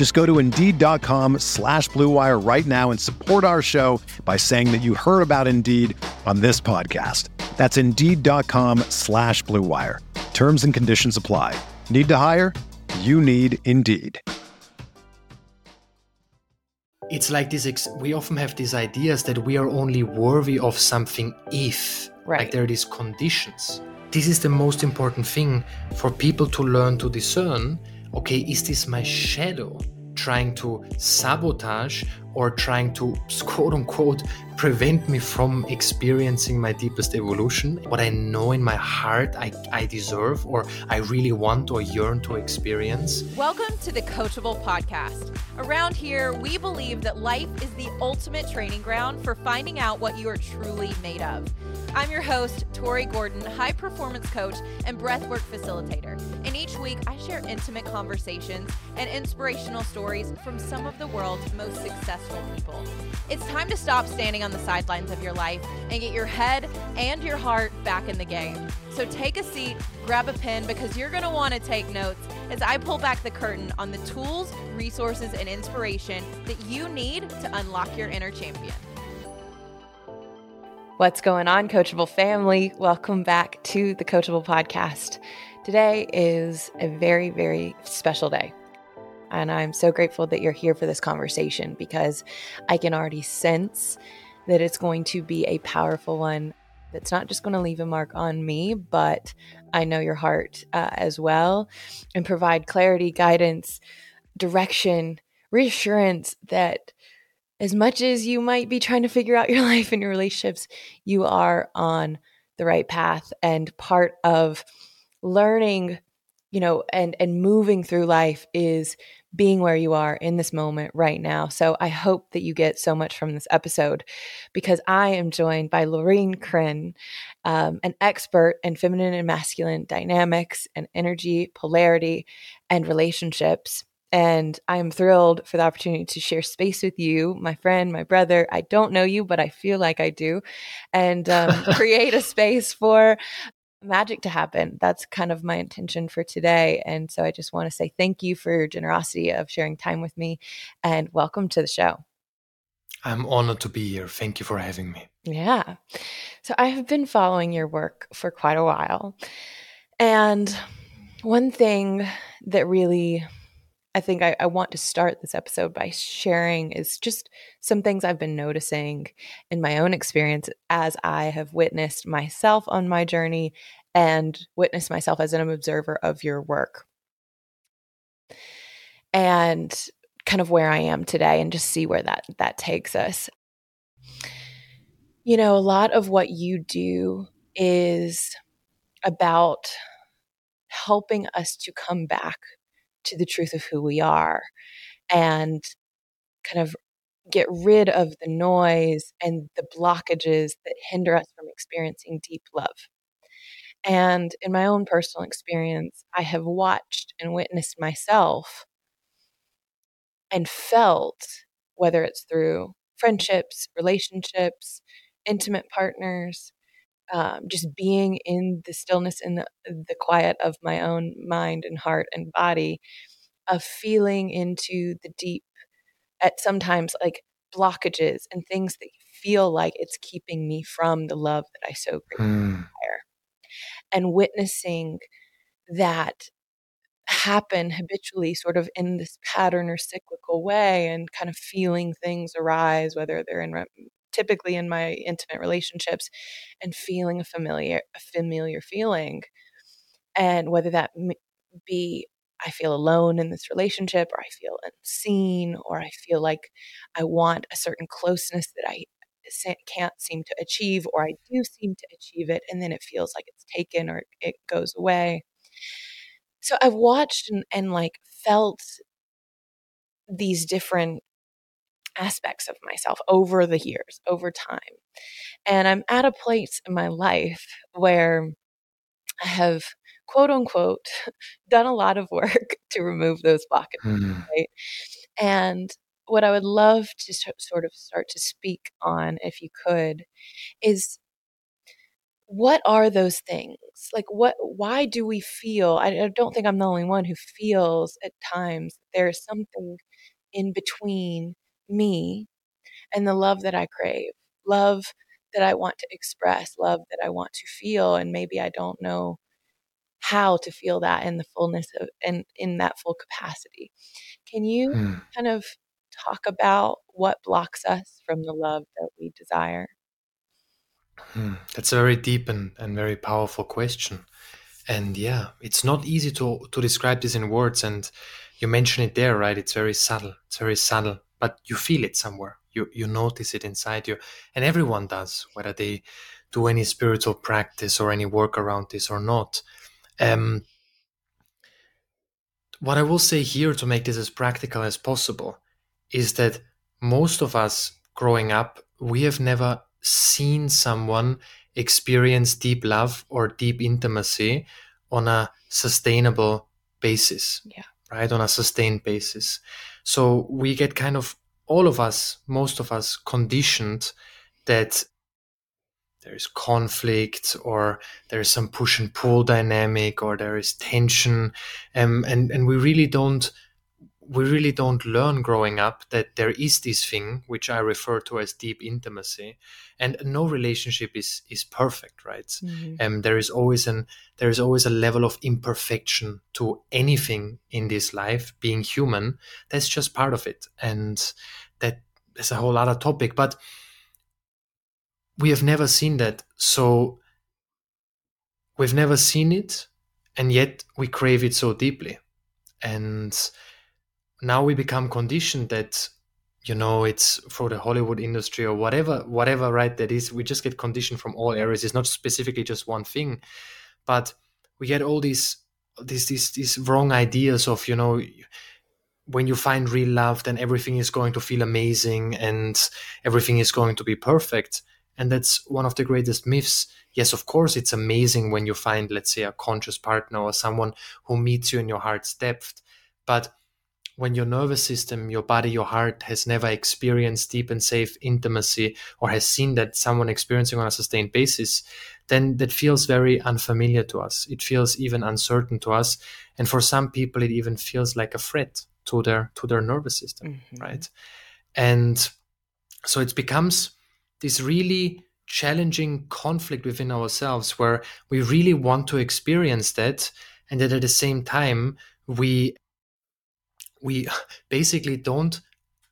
Just go to Indeed.com slash BlueWire right now and support our show by saying that you heard about Indeed on this podcast. That's Indeed.com slash BlueWire. Terms and conditions apply. Need to hire? You need Indeed. It's like this, ex- we often have these ideas that we are only worthy of something if, Right. like there are these conditions. This is the most important thing for people to learn to discern okay, is this my shadow trying to sabotage or trying to quote unquote prevent me from experiencing my deepest evolution? What I know in my heart I, I deserve or I really want or yearn to experience? Welcome to the Coachable Podcast. Around here, we believe that life is the ultimate training ground for finding out what you are truly made of. I'm your host, Tori Gordon, high performance coach and breathwork facilitator. And each week, I share intimate conversations and inspirational stories from some of the world's most successful people. It's time to stop standing on the sidelines of your life and get your head and your heart back in the game. So take a seat, grab a pen, because you're going to want to take notes as I pull back the curtain on the tools, resources, and inspiration that you need to unlock your inner champion. What's going on, Coachable family? Welcome back to the Coachable podcast. Today is a very, very special day. And I'm so grateful that you're here for this conversation because I can already sense that it's going to be a powerful one that's not just going to leave a mark on me, but I know your heart uh, as well and provide clarity, guidance, direction, reassurance that as much as you might be trying to figure out your life and your relationships, you are on the right path. And part of learning, you know, and and moving through life is being where you are in this moment right now. So I hope that you get so much from this episode because I am joined by Lorin Krenn, um, an expert in feminine and masculine dynamics and energy, polarity, and relationships. And I'm thrilled for the opportunity to share space with you, my friend, my brother. I don't know you, but I feel like I do, and um, create a space for magic to happen. That's kind of my intention for today. And so I just want to say thank you for your generosity of sharing time with me and welcome to the show. I'm honored to be here. Thank you for having me. Yeah. So I have been following your work for quite a while. And one thing that really I think I, I, want to start this episode by sharing is just some things I've been noticing in my own experience as I have witnessed myself on my journey and witnessed myself as an observer of your work. And kind of where I am today and just see where that that takes us. You know, a lot of what you do is about helping us to come back to the truth of who we are and kind of get rid of the noise and the blockages that hinder us from experiencing deep love. And in my own personal experience, I have watched and witnessed myself and felt, whether it's through friendships, relationships, intimate partners, um, just being in the stillness and the, the quiet of my own mind and heart and body, of feeling into the deep, at sometimes like blockages and things that feel like it's keeping me from the love that I so greatly Mm. desire. And witnessing that happen habitually, sort of in this pattern or cyclical way, and kind of feeling things arise, whether they're in re- typically in my intimate relationships and feeling a familiar a familiar feeling and whether that be I feel alone in this relationship or I feel unseen or I feel like I want a certain closeness that I can't seem to achieve or I do seem to achieve it and then it feels like it's taken or it goes away. So I've watched and, and like felt these different aspects of myself over the years, over time. And I'm at a place in my life where I have quote unquote done a lot of work to remove those blockages, mm. right? And what I would love to sort of start to speak on, if you could, is what are those things? Like, what, why do we feel? I, I don't think I'm the only one who feels at times there's something in between me and the love that I crave, love that I want to express, love that I want to feel. And maybe I don't know how to feel that in the fullness of and in that full capacity. Can you hmm. kind of talk about what blocks us from the love that we desire? Hmm. That's a very deep and, and very powerful question. And yeah, it's not easy to to describe this in words. And you mention it there, right? It's very subtle. It's very subtle, but you feel it somewhere. You you notice it inside you, and everyone does, whether they do any spiritual practice or any work around this or not. Um, what I will say here to make this as practical as possible is that most of us growing up, we have never seen someone experience deep love or deep intimacy on a sustainable basis. Yeah. Right? On a sustained basis. So we get kind of all of us, most of us, conditioned that there is conflict or there is some push and pull dynamic or there is tension um, and and we really don't we really don't learn growing up that there is this thing which I refer to as deep intimacy, and no relationship is is perfect, right? Mm-hmm. Um, there is always an there is always a level of imperfection to anything in this life. Being human, that's just part of it, and that is a whole other topic. But we have never seen that, so we've never seen it, and yet we crave it so deeply, and now we become conditioned that you know it's for the hollywood industry or whatever whatever right that is we just get conditioned from all areas. It's not specifically just one thing but we get all these these these, these wrong ideas of you know when you find real love then everything is going to feel amazing and everything is going to be perfect. And that's one of the greatest myths. Yes of course it's amazing when you find let's say a conscious partner or someone who meets you in your heart's depth but when your nervous system, your body, your heart has never experienced deep and safe intimacy or has seen that someone experiencing on a sustained basis, then that feels very unfamiliar to us. It feels even uncertain to us. And for some people, it even feels like a threat to their to their nervous system, mm-hmm. right? And so it becomes this really challenging conflict within ourselves where we really want to experience that and that at the same time we we basically don't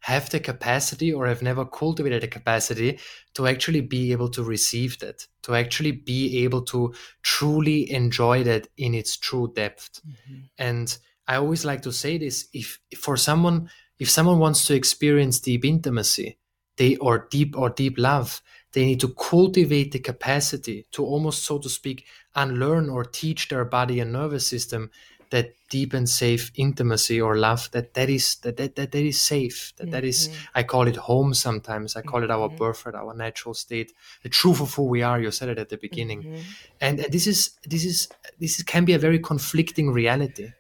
have the capacity or have never cultivated the capacity to actually be able to receive that, to actually be able to truly enjoy that in its true depth. Mm-hmm. And I always like to say this if, if for someone if someone wants to experience deep intimacy, they or deep or deep love, they need to cultivate the capacity to almost so to speak unlearn or teach their body and nervous system that deep and safe intimacy or love that that is that that, that, that is safe that, mm-hmm. that is mm-hmm. i call it home sometimes i call mm-hmm. it our mm-hmm. birthright our natural state the truth of who we are you said it at the beginning mm-hmm. and, and this is this is this can be a very conflicting reality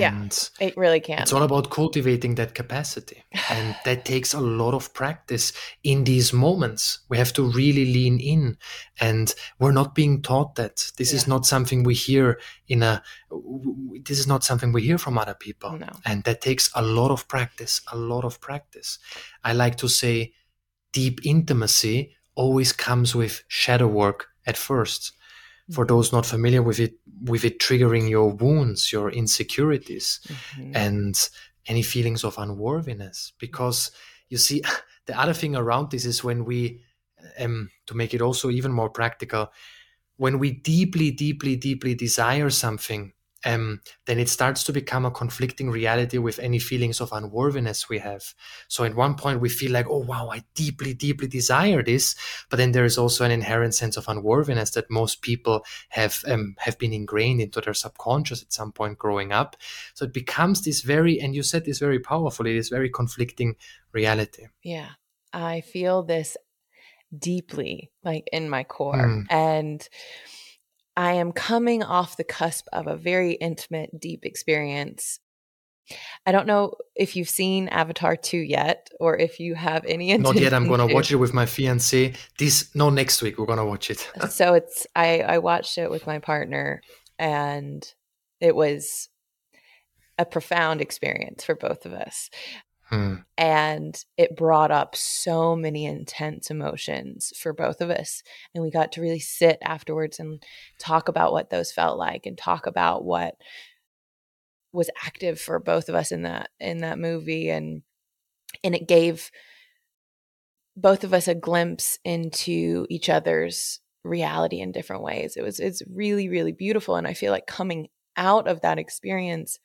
yeah, it really can. It's all about cultivating that capacity. And that takes a lot of practice in these moments. We have to really lean in. And we're not being taught that. This yeah. is not something we hear in a, this is not something we hear from other people. No. And that takes a lot of practice, a lot of practice. I like to say deep intimacy always comes with shadow work at first for those not familiar with it with it triggering your wounds your insecurities mm-hmm. and any feelings of unworthiness because you see the other thing around this is when we um, to make it also even more practical when we deeply deeply deeply desire something um, then it starts to become a conflicting reality with any feelings of unworthiness we have. So at one point we feel like, oh wow, I deeply, deeply desire this, but then there is also an inherent sense of unworthiness that most people have um, have been ingrained into their subconscious at some point growing up. So it becomes this very, and you said this very powerfully, this very conflicting reality. Yeah, I feel this deeply, like in my core, mm. and I am coming off the cusp of a very intimate, deep experience. I don't know if you've seen Avatar 2 yet or if you have any Not yet. I'm going to watch it with my fiance. This no next week we're going to watch it. so it's I I watched it with my partner and it was a profound experience for both of us. Hmm. And it brought up so many intense emotions for both of us. And we got to really sit afterwards and talk about what those felt like and talk about what was active for both of us in that in that movie and and it gave both of us a glimpse into each other's reality in different ways. It was it's really really beautiful and I feel like coming out of that experience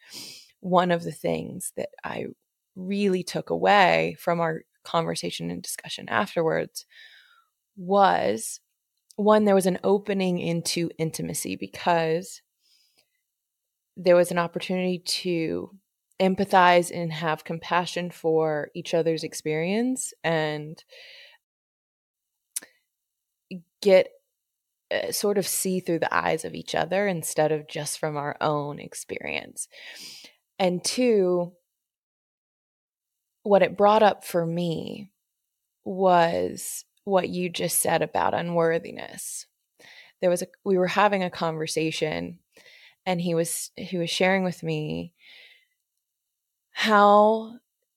one of the things that I really took away from our conversation and discussion afterwards was one, there was an opening into intimacy because there was an opportunity to empathize and have compassion for each other's experience and get uh, sort of see through the eyes of each other instead of just from our own experience. And two, what it brought up for me was what you just said about unworthiness. There was a we were having a conversation and he was he was sharing with me how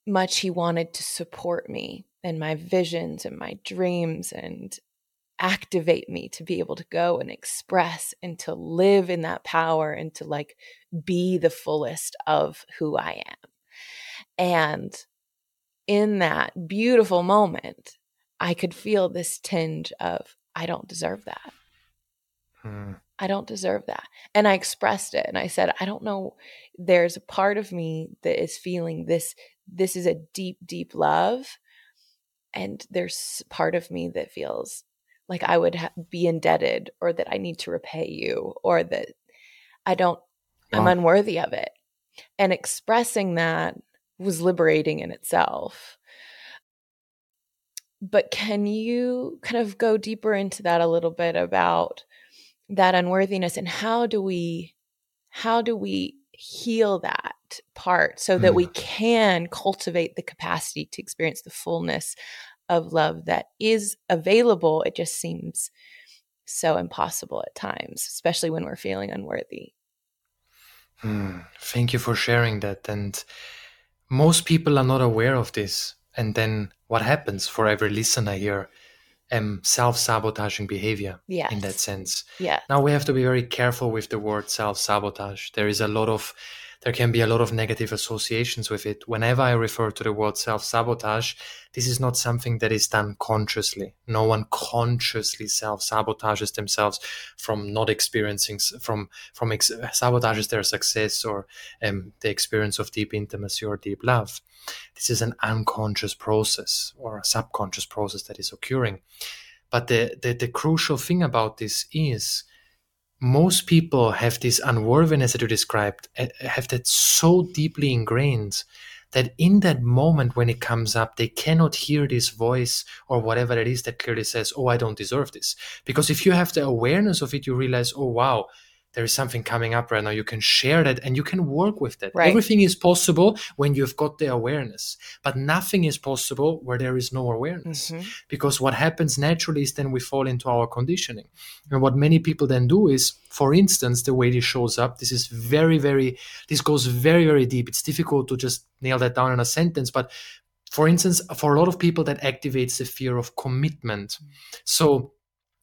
much he wanted to support me and my visions and my dreams and activate me to be able to go and express and to live in that power and to like be the fullest of who I am. And in that beautiful moment, I could feel this tinge of, I don't deserve that. Hmm. I don't deserve that. And I expressed it and I said, I don't know. There's a part of me that is feeling this. This is a deep, deep love. And there's part of me that feels like I would ha- be indebted or that I need to repay you or that I don't, wow. I'm unworthy of it. And expressing that was liberating in itself. But can you kind of go deeper into that a little bit about that unworthiness and how do we how do we heal that part so that mm. we can cultivate the capacity to experience the fullness of love that is available it just seems so impossible at times especially when we're feeling unworthy mm. thank you for sharing that and most people are not aware of this. And then what happens for every listener here? Um, self-sabotaging behavior yes. in that sense. Yeah. Now we have to be very careful with the word self-sabotage. There is a lot of there can be a lot of negative associations with it. Whenever I refer to the word self sabotage, this is not something that is done consciously. No one consciously self sabotages themselves from not experiencing, from, from ex- sabotages their success or um, the experience of deep intimacy or deep love. This is an unconscious process or a subconscious process that is occurring. But the, the, the crucial thing about this is most people have this unworthiness that you described, eh, have that so deeply ingrained that in that moment when it comes up, they cannot hear this voice or whatever it is that clearly says, Oh, I don't deserve this. Because if you have the awareness of it, you realize, Oh, wow, there is something coming up right now you can share that and you can work with that. Right. everything is possible when you've got the awareness but nothing is possible where there is no awareness. Mm-hmm. because what happens naturally is then we fall into our conditioning. And what many people then do is for instance the way this shows up this is very very this goes very very deep. It's difficult to just nail that down in a sentence but for instance for a lot of people that activates the fear of commitment. So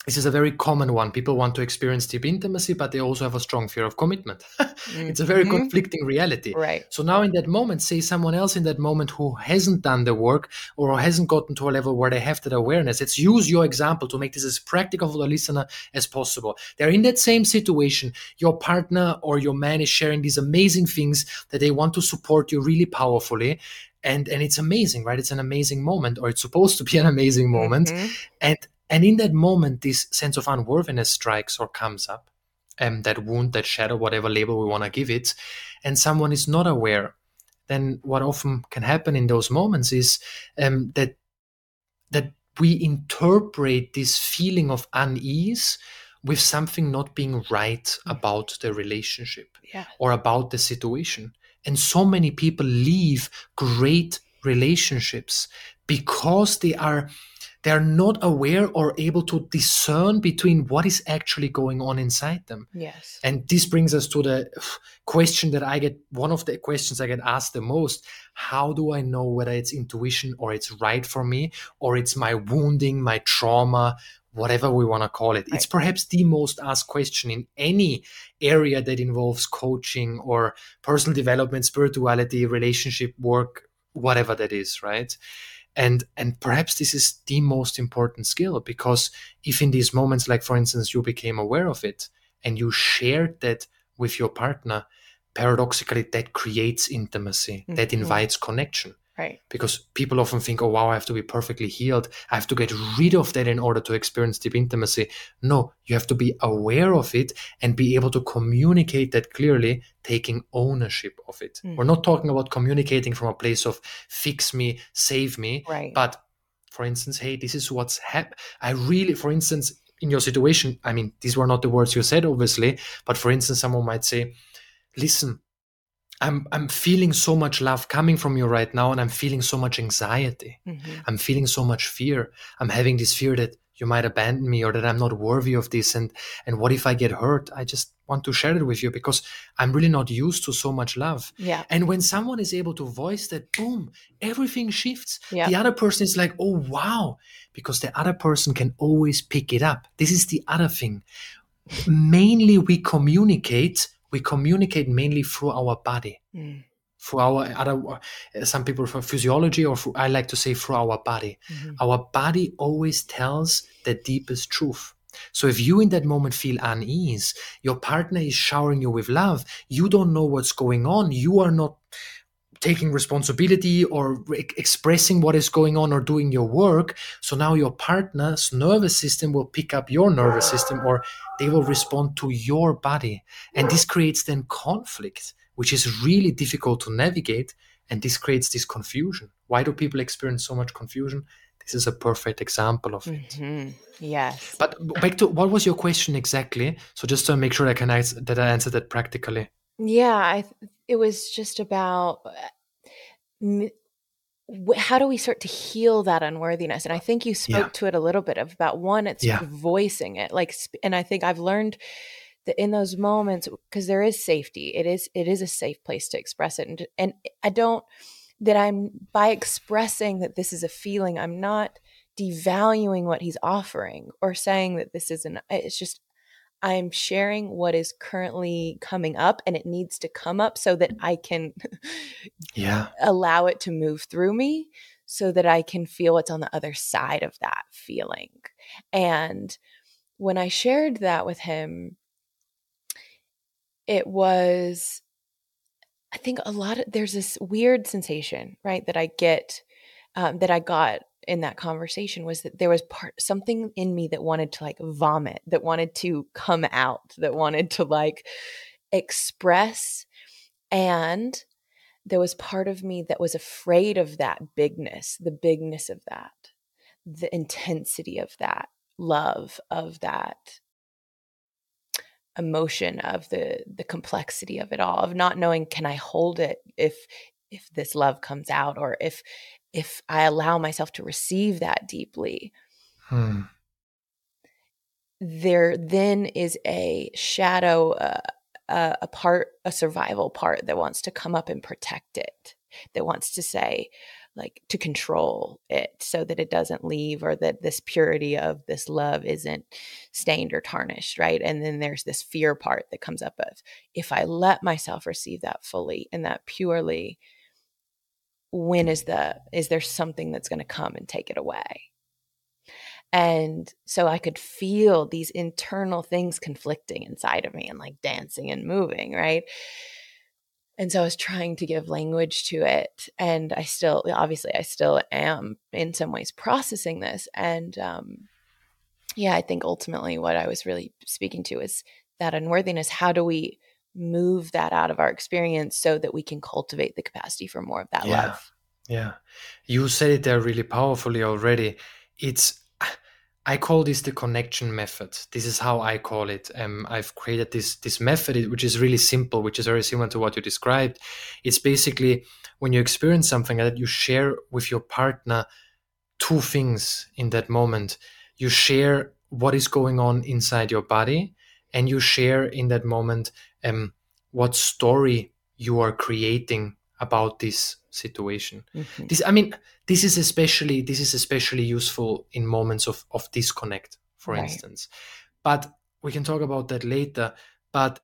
this is a very common one. People want to experience deep intimacy, but they also have a strong fear of commitment. it's a very Mhm. conflicting reality. Right. So now in that moment, say someone else in that moment who hasn't done the work or hasn't gotten to a level where they have that awareness. Let's use your example to make this as practical for the listener as possible. They're in that same situation. Your partner or your man is sharing these amazing things that they want to support you really powerfully. And, and it's amazing, right? It's an amazing moment, or it's supposed to be an amazing moment Mhm. and and in that moment this sense of unworthiness strikes or comes up um, that wound that shadow whatever label we want to give it and someone is not aware then what often can happen in those moments is um, that that we interpret this feeling of unease with something not being right about the relationship Yeah. or about the situation. And so many people leave great relationships because they are they are not aware or able to discern between what is actually going on inside them. Yes. And this brings us to the question that I get one of the questions I get asked the most how do I know whether it's intuition or it's right for me or it's my wounding, my trauma, whatever we want to call it? It's perhaps the most asked question in any area that involves coaching or personal development, spirituality, relationship work, whatever that is, right? And and perhaps this is the most important skill because if in these moments like for instance you became aware of it and you shared that with your partner paradoxically that creates intimacy that Mhm. invites connection Right. because people often think oh wow i have to be perfectly healed i have to get rid of that in order to experience deep intimacy no you have to be aware of it and be able to communicate that clearly taking ownership of it Mm. we're not talking about communicating from a place of fix me save me Right. but for instance hey this is what's hap i really for instance in your situation i mean these were not the words you said obviously but for instance someone might say listen i'm i'm feeling so much love coming from you right now and i'm feeling so much anxiety Mhm. i'm feeling so much fear i'm having this fear that you might abandon me or that i'm not worthy of this and and what if i get hurt i just want to share it with you because i'm really not used to so much love Yeah. and when someone is able to voice that, boom, everything shifts. Yeah. The other person is like, oh, wow, because the other person can always pick it up. This is the other thing. Mainly, we communicate, we communicate mainly through our body, Mm. through our other, uh, some people for physiology, or through, I like to say through our body. Mhm. Our body always tells the deepest truth. So if you in that moment feel unease, your partner is showering you with love, you don't know what's going on, you are not taking responsibility or e- expressing what is going on or doing your work. So now your partner's nervous system will pick up your nervous system or they will respond to your body. And this creates then conflict, which is really difficult to navigate. And this creates this confusion. Why do people experience so much confusion? This is a perfect example of it. Mhm. Yes. But back to what was your question exactly? So just to make sure I can ans- that I answered that practically. Yeah, I it was just about how do we start to heal that unworthiness? And I think you spoke Yeah. to it a little bit of about one, it's Yeah. voicing it, like, and I think I've learned that in those moments because there is safety, it is it is a safe place to express it, and and I don't that I'm by expressing that this is a feeling, I'm not devaluing what he's offering or saying that this isn't. It's just I'm sharing what is currently coming up and it needs to come up so that I can Yeah. allow it to move through me so that I can feel what's on the other side of that feeling. And when I shared that with him, it was, I think a lot of, there's this weird sensation, right, that I get, um, that I got in that conversation was that there was part something in me that wanted to like vomit that wanted to come out that wanted to like express and there was part of me that was afraid of that bigness the bigness of that the intensity of that love of that emotion of the the complexity of it all of not knowing can i hold it if if this love comes out or if if i allow myself to receive that deeply Hmm. there then is a shadow uh, uh, a part a survival part that wants to come up and protect it that wants to say like to control it so that it doesn't leave or that this purity of this love isn't stained or tarnished right and then there's this fear part that comes up of if i let myself receive that fully and that purely when is the is there something that's going to come and take it away? And so i could feel these internal things conflicting inside of me and like dancing and moving right? And so i was trying to give language to it and i still obviously i still am in some ways processing this and um yeah i think ultimately what i was really speaking to is that unworthiness. How do we move that out of our experience so that we can cultivate the capacity for more of that yeah. love yeah you said it there really powerfully already it's I call this the connection method. This is how I call it. Um, I've created this this method, which is really simple, which is very similar to what you described. It's basically when you experience something that you share with your partner two things in that moment. You share what is going on inside your body, and you share in that moment um, what story you are creating about this situation. Mm-hmm. This, I mean, this is especially this is especially useful in moments of of disconnect, for right. instance. But we can talk about that later. But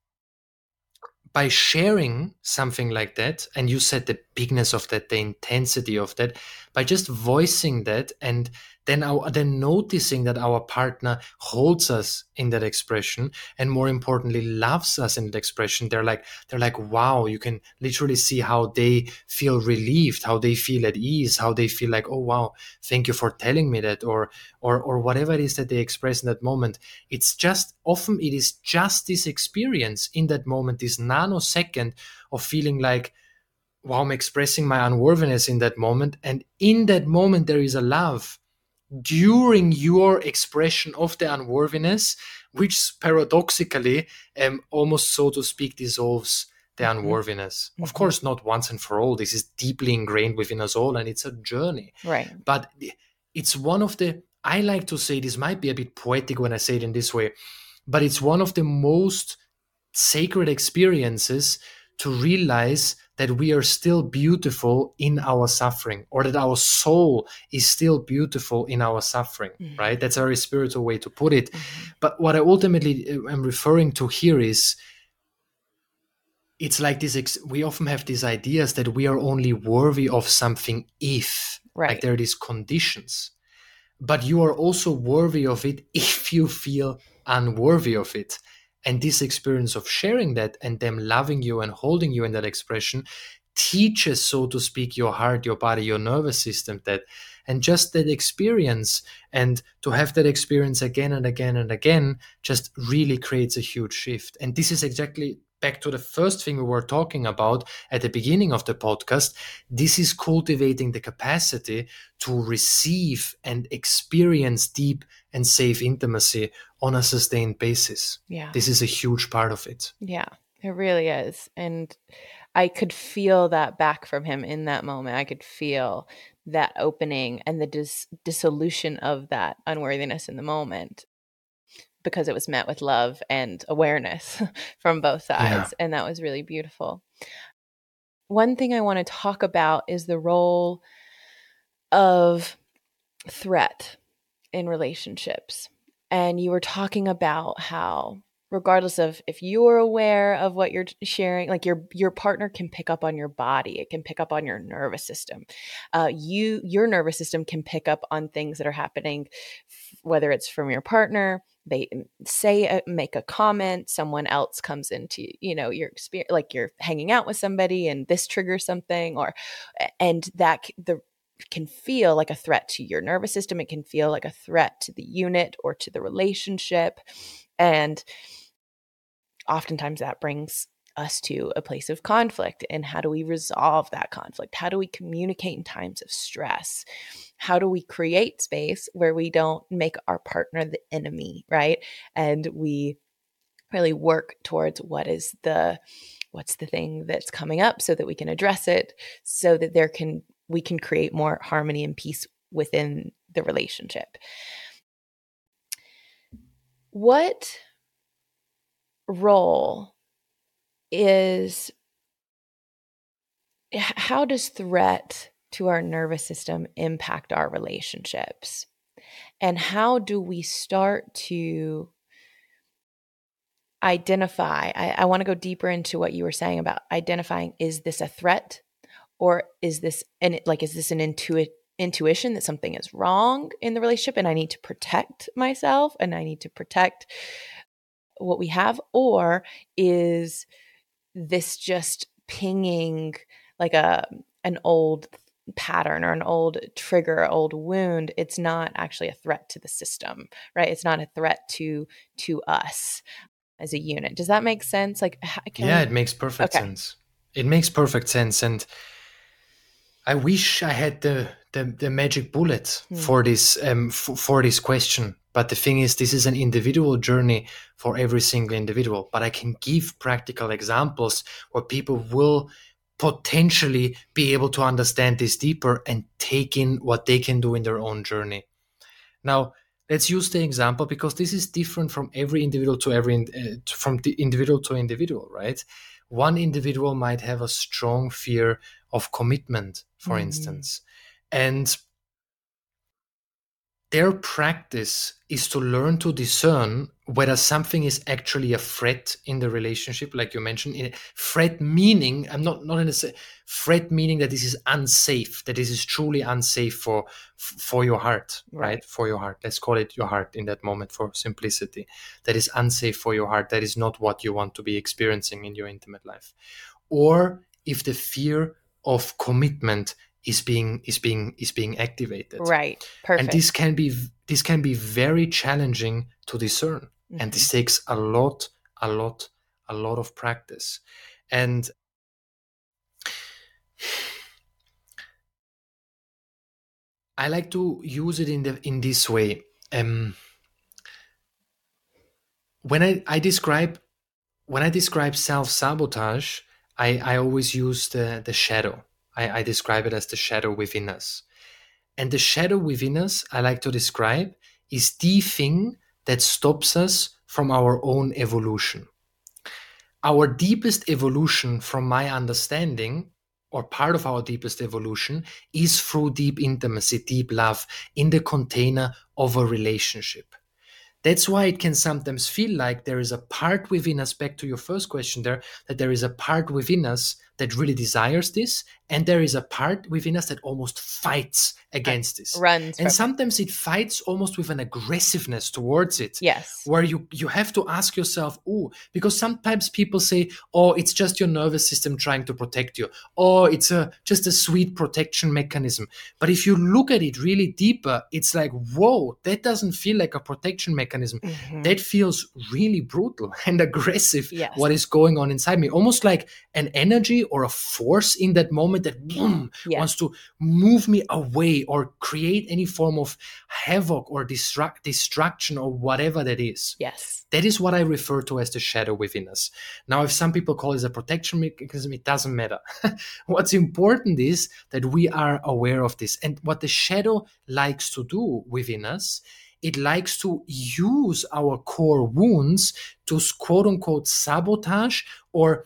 by sharing something like that, and you said the bigness of that, the intensity of that, by just voicing that and then our then noticing that our partner holds us in that expression and more importantly loves us in that expression they're like they're like wow you can literally see how they feel relieved how they feel at ease how they feel like oh wow thank you for telling me that or or or whatever it is that they express in that moment it's just often it is just this experience in that moment this nanosecond of feeling like wow, I'm expressing my unworthiness in that moment. And in that moment, there is a love during your expression of the unworthiness, which paradoxically, um, almost so to speak, dissolves the mm-hmm. unworthiness. Mm-hmm. Of course, not once and for all. This is deeply ingrained within us all, and it's a journey. Right. But it's one of the, I like to say, this might be a bit poetic when I say it in this way, but it's one of the most sacred experiences to realize that we are still beautiful in our suffering or that our soul is still beautiful in our suffering mm-hmm. right that's a very spiritual way to put it mm-hmm. but what i ultimately uh, am referring to here is it's like this ex- we often have these ideas that we are only worthy of something if right. like there are these conditions but you are also worthy of it if you feel unworthy of it and this experience of sharing that and them loving you and holding you in that expression teaches, so to speak, your heart, your body, your nervous system that. And just that experience and to have that experience again and again and again just really creates a huge shift. And this is exactly back to the first thing we were talking about at the beginning of the podcast, this is cultivating the capacity to receive and experience deep and safe intimacy on a sustained basis. Yeah. This is a huge part of it. Yeah, it really is. And I could feel that back from him in that moment. I could feel that opening and the dis- dissolution of that unworthiness in the moment because it was met with love and awareness from both sides. Yeah. And that was really beautiful. One thing I want to talk about is the role of threat in relationships. And you were talking about how regardless of if you're aware of what you're sharing like your your partner can pick up on your body it can pick up on your nervous system uh, you your nervous system can pick up on things that are happening whether it's from your partner they say a, make a comment someone else comes into you know your experience like you're hanging out with somebody and this triggers something or and that the can feel like a threat to your nervous system it can feel like a threat to the unit or to the relationship and oftentimes that brings us to a place of conflict and how do we resolve that conflict? How do we communicate in times of stress? How do we create space where we don't make our partner the enemy right? And we really work towards what is the what's the thing that's coming up so that we can address it so that there can we can create more harmony and peace within the relationship. What role is how does threat to our nervous system impact our relationships? And how do we start to identify? I, I want to go deeper into what you were saying about identifying is this a threat or is this and like is this an intuit intuition that something is wrong in the relationship and I need to protect myself and I need to protect what we have or is this just pinging like a an old pattern or an old trigger old wound it's not actually a threat to the system right? It's not a threat to to us as a unit. Does that make sense? Like yeah we... it makes perfect okay. sense. It makes perfect sense and i wish i had the the, the magic bullet mm. for this um, f- for this question but the thing is this is an individual journey for every single individual but i can give practical examples where people will potentially be able to understand this deeper and take in what they can do in their own journey. Now, let's use the example because this is different from every individual to every uh, from the individual to individual, right? One individual might have a strong fear of commitment, for mm-hmm. instance, and their practice is to learn to discern whether something is actually a threat in the relationship like you mentioned. Threat meaning i'm not not in a threat meaning that this is unsafe that this is truly unsafe for for your heart right. right? For your heart. Let's call it your heart in that moment for simplicity. That is unsafe for your heart. That is not what you want to be experiencing in your intimate life. Or if the fear of commitment is being is being is being activated. Right. Perfect and this can be this can be very challenging to discern. Mm-hmm. and this mm-hmm. takes a lot a lot a lot of practice. And i like to use it in the in this way. Um when i i describe when i describe self-sabotage i i always use the the shadow I, I describe it as the shadow within us. And the shadow within us, I like to describe, is the thing that stops us from our own evolution. Our deepest evolution, from my understanding, or part of our deepest evolution, is through deep intimacy, deep love in the container of a relationship. That's why it can sometimes feel like there is a part within us, back to your first question there, that there is a part within us that really desires this and there is a part within us that almost fights against this. Runs and sometimes it. it fights almost with an aggressiveness towards it. Yes. Where you you have to ask yourself oh because sometimes people say oh it's just your nervous system trying to protect you. Or it's a just a sweet protection mechanism. But if you look at it really deeper it's like whoa that doesn't feel like a protection mechanism. Mm-hmm. that feels really brutal and aggressive yes. what is going on inside me. Almost like an energy or a force in that moment that boom, yeah. wants to move me away or create any form of havoc or distract destruction or whatever that is. Yes. That is what I refer to as the shadow within us. Now, if some people call it a protection mechanism, it doesn't matter. What's important is that we are aware of this. And what the shadow likes to do within us it likes to use our core wounds to quote unquote sabotage or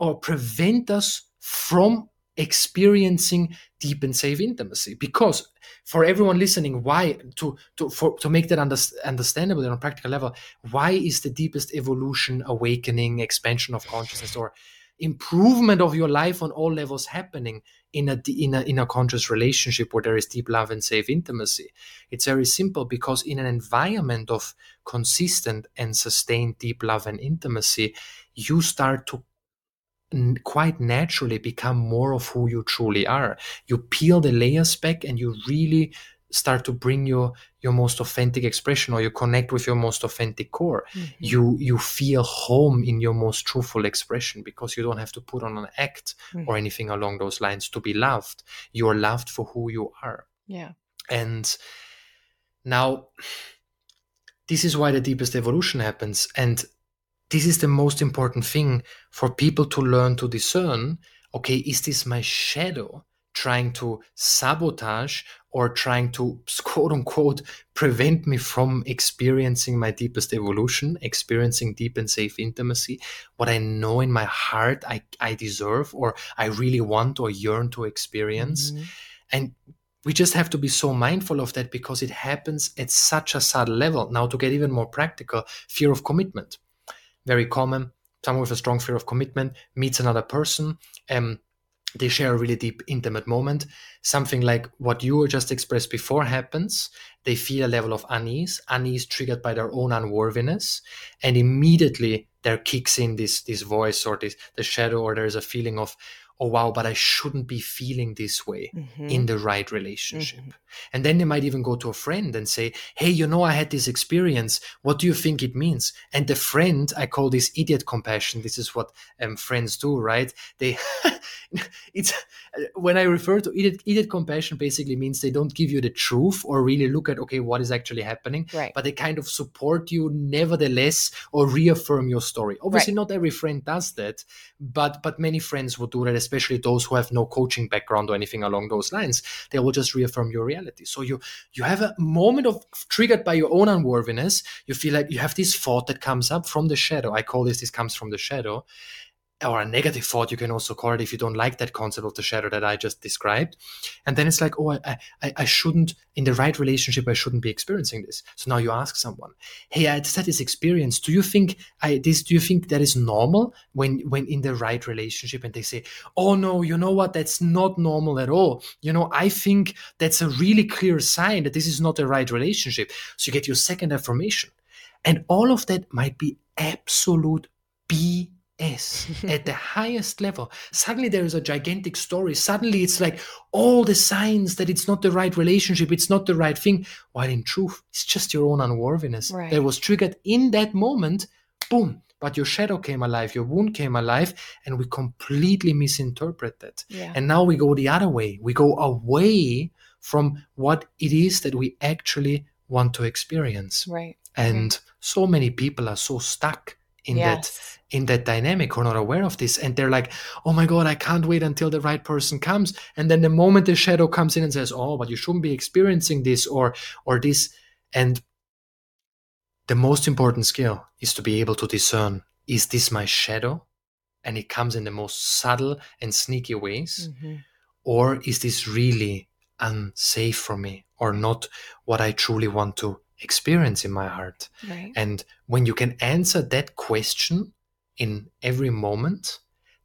or prevent us from experiencing deep and safe intimacy. Because for everyone listening why to to for, to make that under, understandable on a practical level why is the deepest evolution awakening expansion of consciousness or improvement of your life on all levels happening in a in a in a conscious relationship where there is deep love and safe intimacy? It's very simple because in an environment of consistent and sustained deep love and intimacy you start to quite naturally become more of who you truly are. You peel the layers back and you really start to bring your your most authentic expression or you connect with your most authentic core mm-hmm. you you feel home in your most truthful expression because you don't have to put on an act mm-hmm. or anything along those lines to be loved you are loved for who you are yeah and now this is why the deepest evolution happens and this is the most important thing for people to learn to discern okay is this my shadow trying to sabotage or trying to quote unquote prevent me from experiencing my deepest evolution experiencing deep and safe intimacy what i know in my heart i, I deserve or i really want or yearn to experience mm-hmm. And we just have to be so mindful of that because it happens at such a subtle level. Now, to get even more practical, fear of commitment. Very common. Someone with a strong fear of commitment meets another person. Um, they share a really deep, intimate moment. Something like what you just expressed before happens. They feel a level of unease, unease triggered by their own unworthiness, and immediately there kicks in this this voice or this the shadow, or there's a feeling of oh wow but i shouldn't be feeling this way mm-hmm. in the right relationship mm-hmm. and then they might even go to a friend and say hey you know i had this experience what do you think it means and the friend i call this idiot compassion this is what um, friends do right they it's when i refer to idiot, idiot compassion basically means they don't give you the truth or really look at okay what is actually happening right. but they kind of support you nevertheless or reaffirm your story obviously right. not every friend does that but but many friends will do that especially those who have no coaching background or anything along those lines, they will just reaffirm your reality. So you you have a moment of triggered by your own unworthiness. You feel like you have this thought that comes up from the shadow. I call this this comes from the shadow or a negative thought you can also call it if you don't like that concept of the shadow that i just described. And then it's like oh i i, I shouldn't in the right relationship i shouldn't be experiencing this. So now you ask someone hey i just had this experience. Do you think i this do you think that is normal when when in the right relationship? And they say oh no you know what? That's not normal at all. You know i think that's a really clear sign that this is not the right relationship. So you get your second affirmation. And all of that might be absolute b S at the highest level. Suddenly there is a gigantic story. Suddenly it's like all the signs that it's not the right relationship, it's not the right thing. While in truth, it's just your own unworthiness right. that was triggered in that moment. Boom. But your shadow came alive, your wound came alive, and we completely misinterpret that. Yeah. And now we go the other way. We go away from what it is that we actually want to experience. Right. And right. so many people are so stuck in yes. that in that dynamic or not aware of this. And they're like oh my god i can't wait until the right person comes. And then the moment the shadow comes in and says oh but you shouldn't be experiencing this or or this. And the most important skill is to be able to discern is this my shadow? And it comes in the most subtle and sneaky ways. Mm-hmm. or is this really unsafe for me or not what i truly want to experience in my heart. Right. And when you can answer that question in every moment,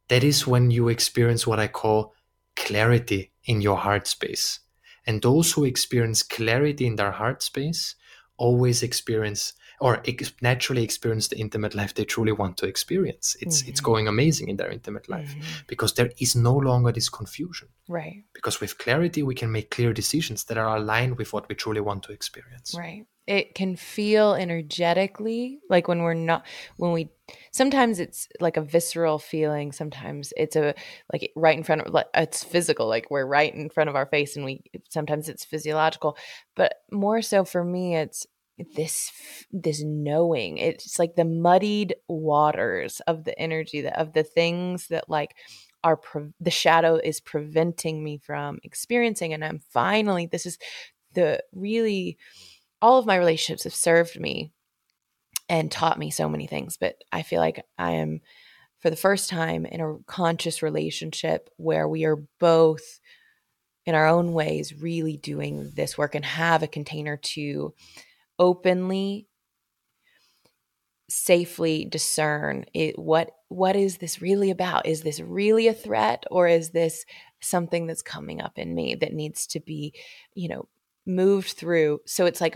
that is when you experience what I call clarity in your heart space. And those who experience clarity in their heart space always experience or ex- naturally experience the intimate life they truly want to experience. It's mm-hmm. it's going amazing in their intimate life mm-hmm. because there is no longer this confusion. Right. Because with clarity we can make clear decisions that are aligned with what we truly want to experience. Right it can feel energetically like when we're not when we sometimes it's like a visceral feeling sometimes it's a like right in front of like it's physical like we're right in front of our face and we sometimes it's physiological but more so for me it's this this knowing it's like the muddied waters of the energy that of the things that like are pre- the shadow is preventing me from experiencing and i'm finally this is the really all of my relationships have served me and taught me so many things, but I feel like I am for the first time in a conscious relationship where we are both in our own ways really doing this work and have a container to openly safely discern it, what what is this really about is this really a threat or is this something that's coming up in me that needs to be you know moved through so it's like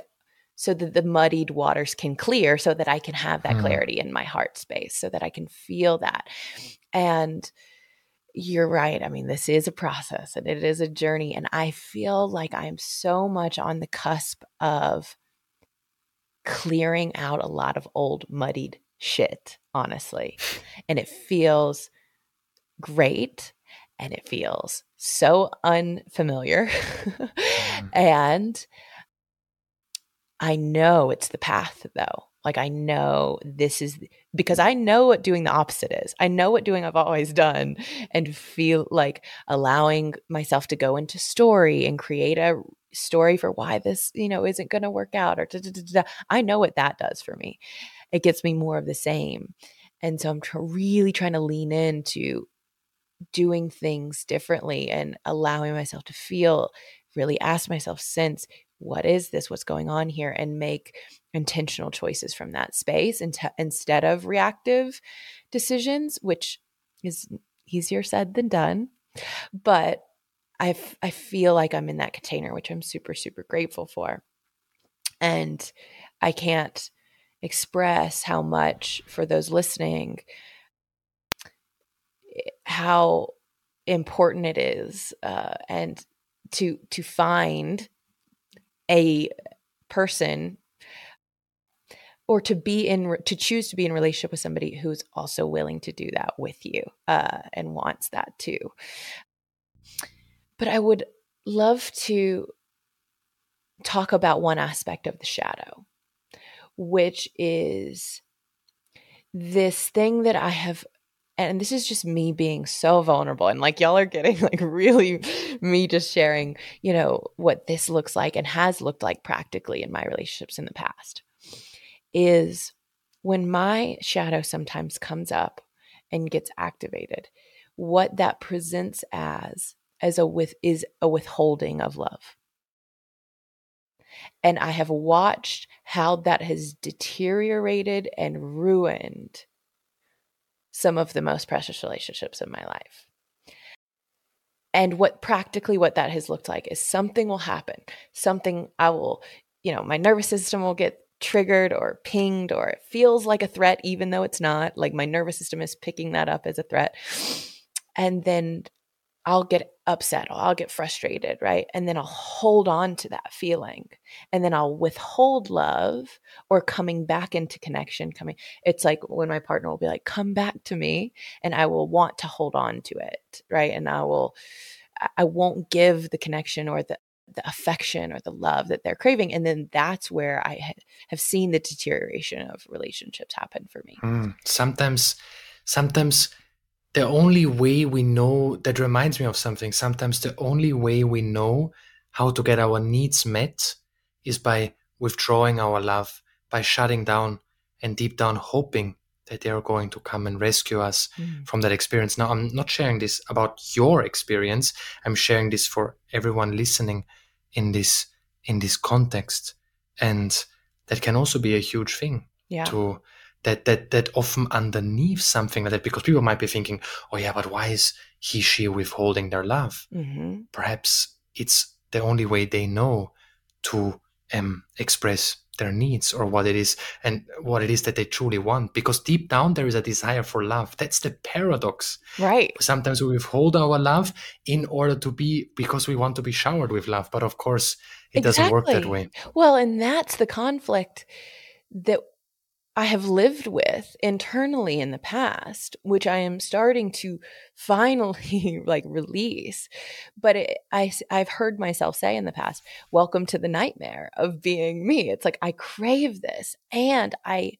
so that the muddied waters can clear so that I can have that mm. clarity in my heart space so that I can feel that. And you're right. I mean, this is a process and it is a journey. And I feel like I am so much on the cusp of clearing out a lot of old muddied shit, honestly. And it feels great and it feels so unfamiliar. mm. And I know it's the path though. Like I know this is because I know what doing the opposite is. I know what doing I've always done and feel like allowing myself to go into story and create a story for why this, you know, isn't going to work out or da, da, da, I know what that does for me. It gets me more of the same. And so I'm tr- really trying to lean into doing things differently and allowing myself to feel, really ask myself, sense what is this? What's going on here? And make intentional choices from that space and t- instead of reactive decisions, which is easier said than done. But I, I feel like I'm in that container, which I'm super, super grateful for. And I can't express how much for those listening how important it is uh, and to to find a person or to be in to choose to be in relationship with somebody who's also willing to do that with you uh, and wants that too but i would love to talk about one aspect of the shadow which is this thing that i have and this is just me being so vulnerable and like y'all are getting like really me just sharing you know what this looks like and has looked like practically in my relationships in the past is when my shadow sometimes comes up and gets activated what that presents as as a with is a withholding of love and i have watched how that has deteriorated and ruined some of the most precious relationships in my life. And what practically what that has looked like is something will happen. Something I will, you know, my nervous system will get triggered or pinged or it feels like a threat even though it's not. Like my nervous system is picking that up as a threat. And then I'll get upset or I'll get frustrated, right? And then I'll hold on to that feeling. And then I'll withhold love or coming back into connection. Coming, it's like when my partner will be like, come back to me. And I will want to hold on to it, right? And I will, I won't give the connection or the, the affection or the love that they're craving. And then that's where I ha- have seen the deterioration of relationships happen for me. Mm, sometimes, sometimes the only way we know that reminds me of something sometimes the only way we know how to get our needs met is by withdrawing our love by shutting down and deep down hoping that they are going to come and rescue us mm. from that experience now i'm not sharing this about your experience i'm sharing this for everyone listening in this in this context and that can also be a huge thing yeah. to that that that often underneath something like that because people might be thinking oh yeah but why is he she withholding their love? Mm-hmm. perhaps it's the only way they know to um, express their needs or what it is and what it is that they truly want because deep down there is a desire for love. That's the paradox. Right. Sometimes we withhold our love in order to be because we want to be showered with love but of course it exactly. doesn't work that way. Well and that's the conflict that I have lived with internally in the past, which I am starting to finally like release. But it, I, I've heard myself say in the past, welcome to the nightmare of being me. It's like, I crave this and I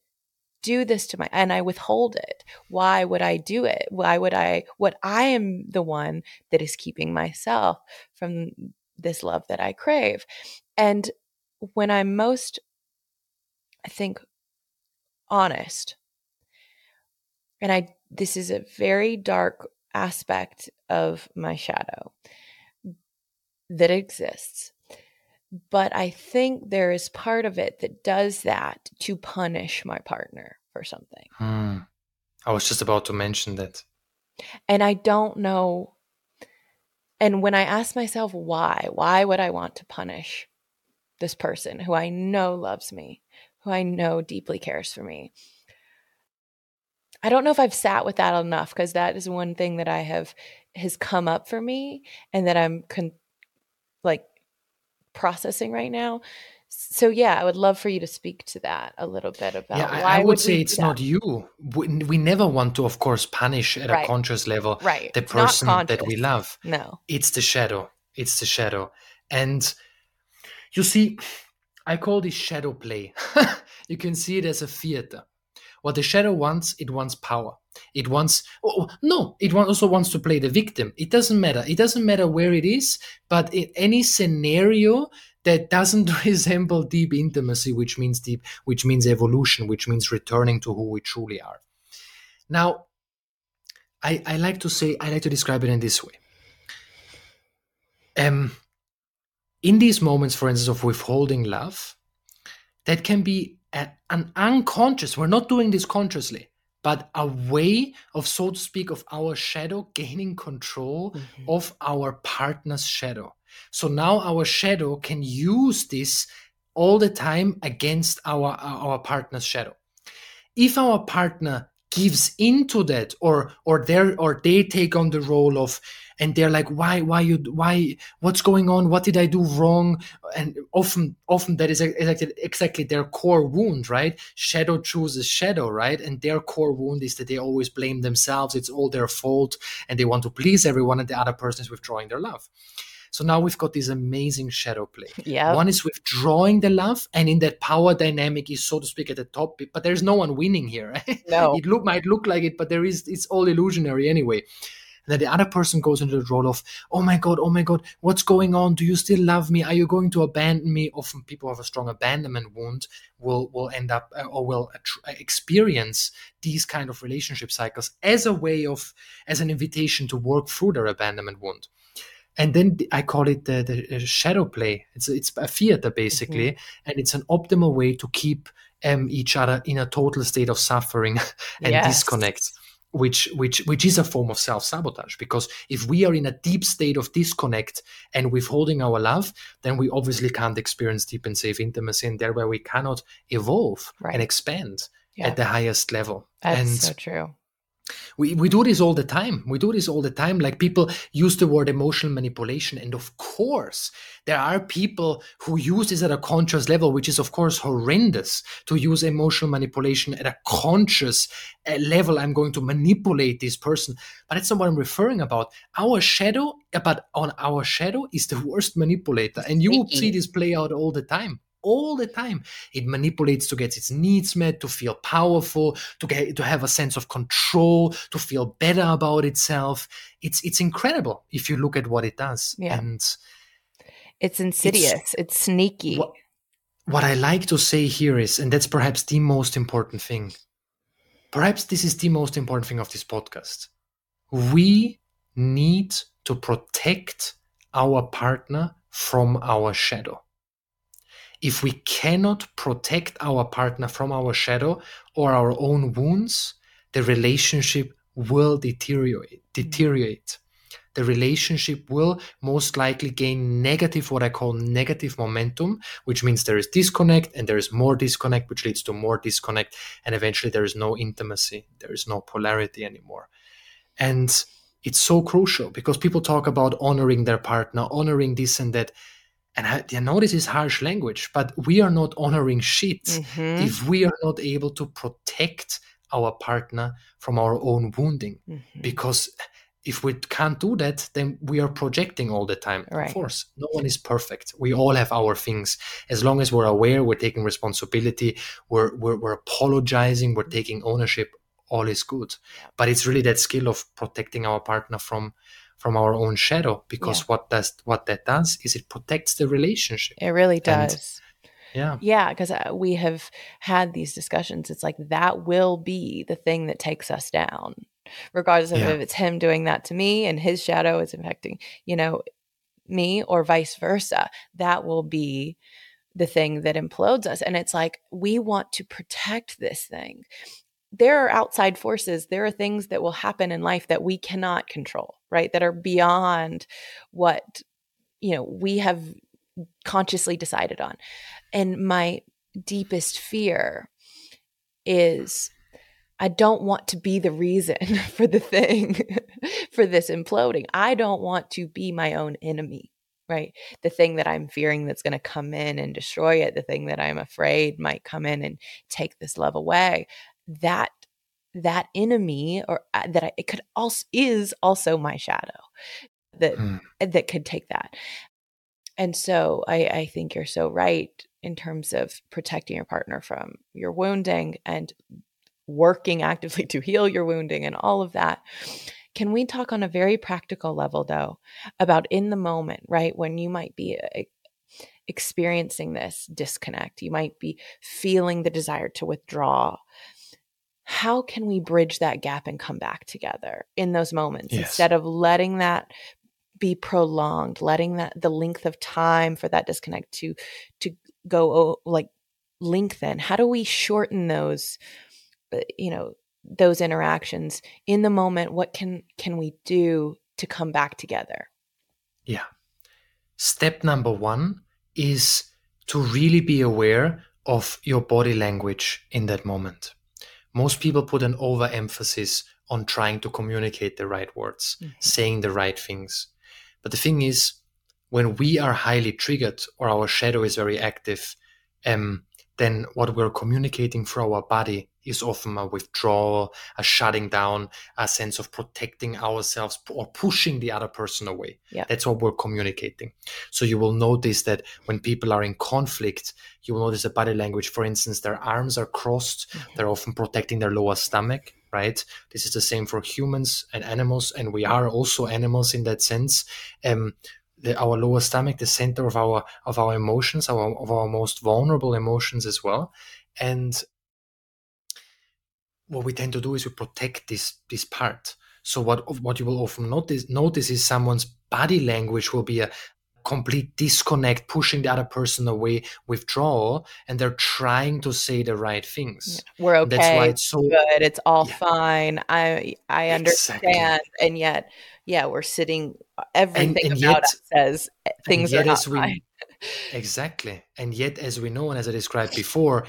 do this to my, and I withhold it. Why would I do it? Why would I, what I am the one that is keeping myself from this love that I crave. And when I'm most, I think, honest. And I this is a very dark aspect of my shadow that exists. But I think there is part of it that does that to punish my partner for something. Hmm. I was just about to mention that. And I don't know. And when I ask myself why, why would I want to punish this person who I know loves me? Who I know deeply cares for me. I don't know if I've sat with that enough because that is one thing that I have has come up for me and that I'm con- like processing right now. So yeah, I would love for you to speak to that a little bit about. Yeah, I, I would, say it's not you. We, we, never want to, of course, punish at right. a conscious level right. the person that we love. No, it's the shadow. It's the shadow, and you see, I call this shadow play. you can see it as a theater. What the shadow wants, it wants power. It wants, oh, no, it also wants to play the victim. It doesn't matter. It doesn't matter where it is, but in any scenario that doesn't resemble deep intimacy, which means deep, which means evolution, which means returning to who we truly are. Now, I, I like to say, I like to describe it in this way. Um, in these moments, for instance, of withholding love, that can be a, an unconscious, we're not doing this consciously, but a way of, so to speak, of our shadow gaining control mm-hmm. of our partner's shadow. So now our shadow can use this all the time against our, our partner's shadow. If our partner gives into that or or they or they take on the role of and they're like why why you why what's going on? What did i do wrong? And often often that is exactly, exactly their core wound right? Shadow chooses shadow right? And their core wound is that they always blame themselves. It's all their fault and they want to please everyone and the other person is withdrawing their love so now we've got this amazing shadow play. Yeah. One is withdrawing the love, and in that power dynamic is so to speak at the top, but there's no one winning here. No. it look might look like it, but there is it's all illusionary anyway. And then the other person goes into the role of, oh my God, oh my God, what's going on? Do you still love me? Are you going to abandon me? Often people have a strong abandonment wound will will end up uh, or will experience these kind of relationship cycles as a way of as an invitation to work through their abandonment wound and then I call it the, the shadow play. It's it's a theater basically, mm-hmm. and it's an optimal way to keep um, each other in a total state of suffering and yes. disconnect, which which which is a form of self sabotage. Because if we are in a deep state of disconnect and withholding our love, then we obviously can't experience deep and safe intimacy, and thereby we cannot evolve right. and expand yeah. at the highest level. That's and so true we, we do this all the time. We do this all the time. Like people use the word emotional manipulation and of course there are people who use this at a conscious level which is of course horrendous to use emotional manipulation at a conscious uh, level. I'm going to manipulate this person. But that's not what i'm referring about. Our shadow but on our shadow is the worst manipulator. And you will see this play out all the time all the time. It manipulates to get its needs met, to feel powerful, to get to have a sense of control, to feel better about itself. It's it's incredible if you look at what it does. Yeah. And it's insidious. It's, it's sneaky. What, what I like to say here is, and that's perhaps the most important thing. Perhaps this is the most important thing of this podcast. We need to protect our partner from our shadow if we cannot protect our partner from our shadow or our own wounds, the relationship will deteriorate. Hmm. deteriorate. The relationship will most likely gain negative, what I call negative momentum, which means there is disconnect and there is more disconnect, which leads to more disconnect. And eventually there is no intimacy, there is no polarity anymore. And it's so crucial because people talk about honoring their partner, honoring this and that and I, I know this is harsh language, but we are not honoring shit mm-hmm. if we are not able to protect our partner from our own wounding. Mm-hmm. Because if we can't do that, then we are projecting all the time. Right. Of course, no one is perfect. We all have our things. As long as we're aware, we're taking responsibility, we're, we're, we're apologizing, we're taking ownership, all is good. But it's really that skill of protecting our partner from from our own shadow because yeah. what does what that does is it protects the relationship. It really does. And, yeah. Yeah because uh, we have had these discussions. It's like that will be the thing that takes us down regardless of yeah. if it's him doing that to me and his shadow is affecting you know me or vice versa. That will be the thing that implodes us. And it's like we want to protect this thing there are outside forces there are things that will happen in life that we cannot control right that are beyond what you know we have consciously decided on and my deepest fear is I don't want to be the reason for the thing, for this imploding. I don't want to be my own enemy, right? The thing that I'm fearing that's going to come in and destroy it, the thing that I'm afraid might come in and take this love away that that enemy or uh, that I, it could also is also my shadow that mm. that could take that. And so I, I think you're so right in terms of protecting your partner from your wounding and working actively to heal your wounding and all of that. Can we talk on a very practical level though about in the moment right when you might be uh, experiencing this disconnect? You might be feeling the desire to withdraw how can we bridge that gap and come back together in those moments Yes. instead of letting that be prolonged letting that the length of time for that disconnect to to go like lengthen how do we shorten those uh, you know those interactions in the moment what can can we do to come back together Yeah. Step number one is to really be aware of your body language in that moment. Most people put an overemphasis on trying to communicate the right words, Mhm. saying the right things. But the thing is, when we are highly triggered or our shadow is very active, um, then what we're communicating through our body is often a withdrawal, a shutting down, a sense of protecting ourselves or pushing the other person away. Yeah. That's what we're communicating. So you will notice that when people are in conflict, you will notice the body language. For instance, their arms are crossed, they're often protecting their lower stomach, right? This is the same for humans and animals, and we are also animals in that sense. Um, the, our lower stomach, the center of our of our emotions, our of our most vulnerable emotions as well, and what we tend to do is we protect this this part. So what what you will often notice notice is someone's body language will be a complete disconnect, pushing the other person away, withdrawal, and they're trying to say the right things. we're And That's why it's so good it's all Yeah. fine i i Exactly. understand and yet yeah we're sitting uh, everything and about yet- us says uh, and things are not as we- fine Exactly. And yet, as we know, and as I described before,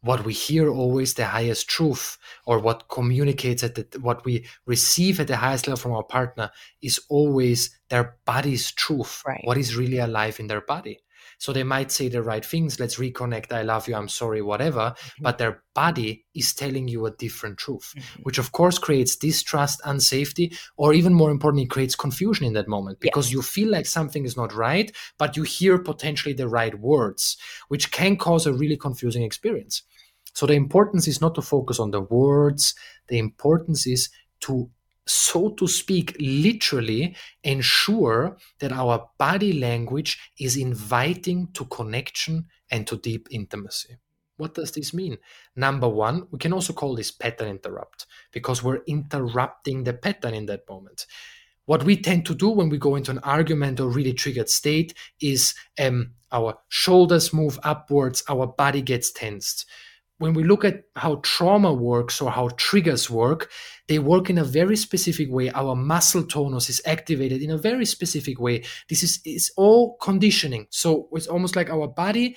what we hear always the highest truth, or what communicates at the, what we receive at the highest level from our partner, is always their body's truth. Right. What is really alive in their body. So they might say the right things, let's reconnect, I love you, I'm sorry, whatever, but their body is telling you a different truth, Mhm. which of course creates distrust, unsafety, or even more importantly, creates confusion in that moment because you feel like something is not right, but you hear potentially the right words, which can cause a really confusing experience. So the importance is not to focus on the words, the importance is to so to speak, literally ensure that our body language is inviting to connection and to deep intimacy. What does this mean? Number one, we can also call this pattern interrupt because we're interrupting the pattern in that moment. What we tend to do when we go into an argument or really triggered state is um, our shoulders move upwards, our body gets tensed. When we look at how trauma works or how triggers work, they work in a very specific way. Our muscle tonus is activated in a very specific way. This is, is all conditioning. So it's almost like our body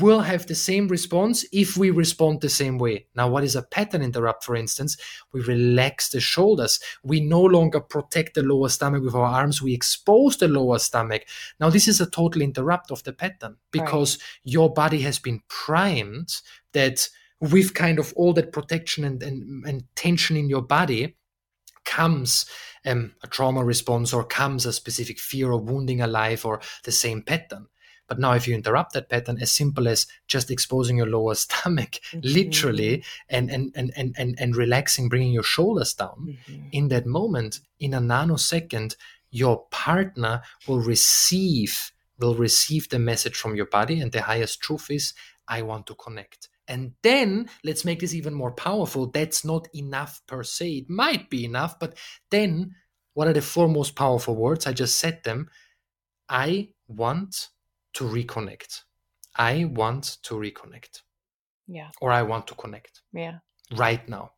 will have the same response if we respond the same way. Now, what is a pattern interrupt, for instance? We relax the shoulders. We no longer protect the lower stomach with our arms. We expose the lower stomach. Now, this is a total interrupt of the pattern because your body has been primed that with kind of all that protection and, and, and tension in your body comes um, a trauma response or comes a specific fear of wounding alive or the same pattern. But now, if you interrupt that pattern, as simple as just exposing your lower stomach, literally, and, and, and, and, and, and relaxing, bringing your shoulders down, Mhm. in that moment, in a nanosecond, your partner will receive will receive the message from your body, and the highest truth is, I want to connect. And then let's make this even more powerful. That's not enough per se. It might be enough, but then what are the four most powerful words? I just said them. I want to reconnect. I want to reconnect, yeah or I want to connect yeah right now.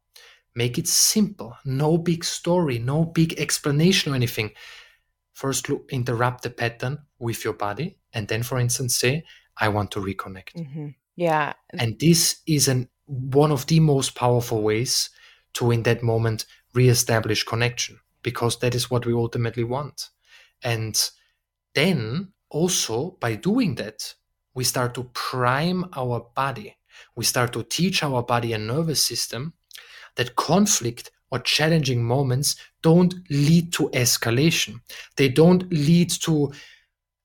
Make it simple. No big story, no big explanation or anything. First, look, interrupt the pattern with your body, and then, for instance, say, "I want to reconnect." hmm yeah And this is an one of the most powerful ways to, in that moment, reestablish connection, because that is what we ultimately want. And then, also by doing that, we start to prime our body. We start to teach our body and nervous system that conflict or challenging moments don't lead to escalation. They don't lead to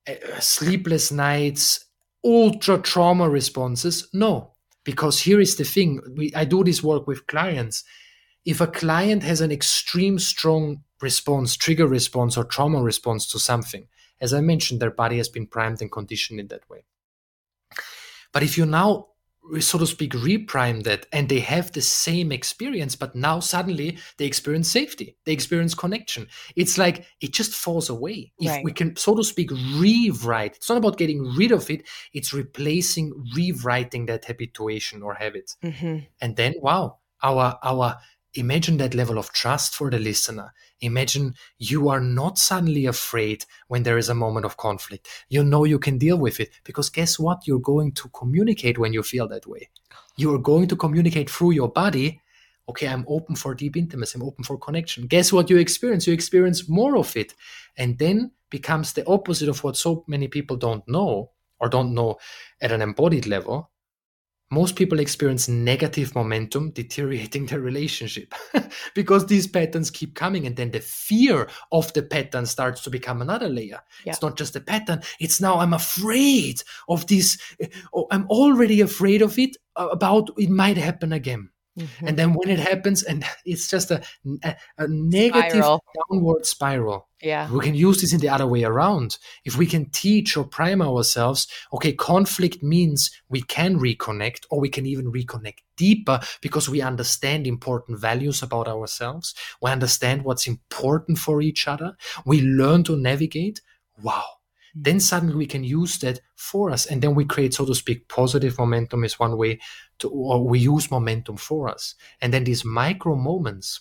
uh, sleepless nights, ultra trauma responses. No, because here is the thing. We, I do this work with clients. If a client has an extreme strong response, trigger response, or trauma response to something, as I mentioned, their body has been primed and conditioned in that way. But if you now so to speak reprime that and they have the same experience but now suddenly they experience safety they experience connection it's like it just falls away if Right. we can so to speak rewrite it's not about getting rid of it it's replacing rewriting that habituation or habit hmm and then wow our our imagine that level of trust for the listener. Imagine you are not suddenly afraid when there is a moment of conflict. You know you can deal with it because guess what? You're going to communicate when you feel that way. You are going to communicate through your body. Okay i'm open for deep intimacy. I'm open for connection. Guess what you experience? You experience more of it. And then becomes the opposite of what so many people don't know or don't know at an embodied level most people experience negative momentum deteriorating their relationship because these patterns keep coming and then the fear of the pattern starts to become another layer Yeah. it's not just a pattern it's now i'm afraid of this oh, i'm already afraid of it uh, about it might happen again Mm-hmm. and then when it happens and it's just a, a, a negative Spiral. downward spiral yeah. we can use this in the other way around. If we can teach or prime ourselves, okay, conflict means we can reconnect or we can even reconnect deeper because we understand important values about ourselves. We understand what's important for each other. We learn to navigate. Wow. Then suddenly we can use that for us. And then we create, so to speak, positive momentum is one way to, or we use momentum for us. And then these micro moments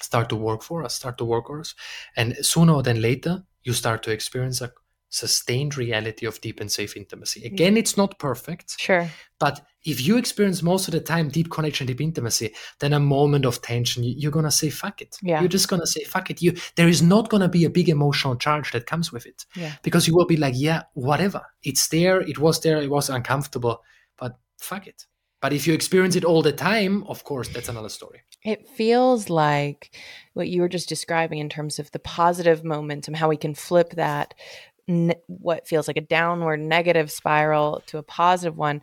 start to work for us, start to work for us. And sooner or than later, you start to experience a sustained reality of deep and safe intimacy. Mm. Again, it's not perfect, Sure. but if you experience most of the time deep connection, deep intimacy, then a moment of tension, you- you're gonna say fuck it. Yeah. You're just gonna say fuck it. You there is not gonna be a big emotional charge that comes with it. Yeah. Because you will be like, yeah, whatever. It's there, it was there, it was uncomfortable, but fuck it. But if you experience it all the time, of course, that's another story. It feels like what you were just describing in terms of the positive momentum, how we can flip that, n- what feels like a downward negative spiral to a positive one,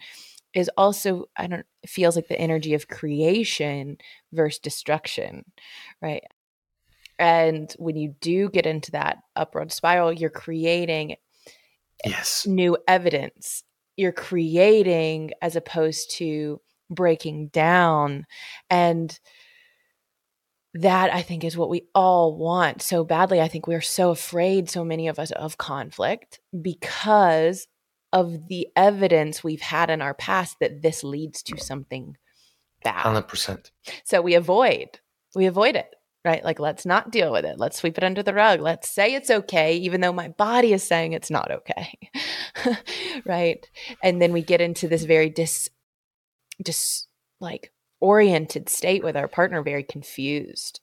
is also, I don't feels like the energy of creation versus destruction, right? And when you do get into that upward spiral, you're creating Yes. new evidence. You're creating as opposed to breaking down. And that I think is what we all want so badly. I think we are so afraid, so many of us, of conflict because of the evidence we've had in our past that this leads to something bad. Hundred percent. So we avoid, we avoid it, right? Like, let's not deal with it. Let's sweep it under the rug. Let's say it's okay, even though my body is saying it's not okay, right? And then we get into this very dis, dis, like oriented state with our partner, very confused,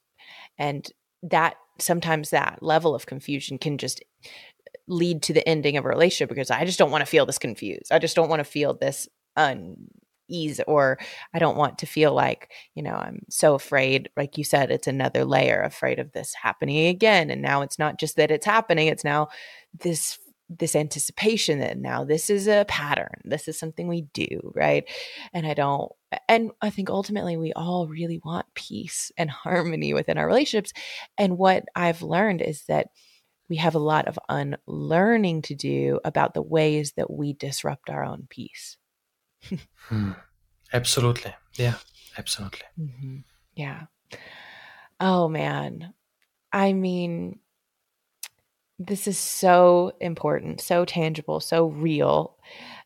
and that sometimes that level of confusion can just lead to the ending of a relationship because I just don't want to feel this confused. I just don't want to feel this unease or I don't want to feel like, you know, I'm so afraid, like you said, it's another layer afraid of this happening again. And now it's not just that it's happening, it's now this this anticipation that now this is a pattern. This is something we do, right? And I don't and I think ultimately we all really want peace and harmony within our relationships. And what I've learned is that we have a lot of unlearning to do about the ways that we disrupt our own peace. Hmm. Absolutely. Yeah. Absolutely. Mm-hmm. Yeah. Oh man. I mean, this is so important, so tangible, so real.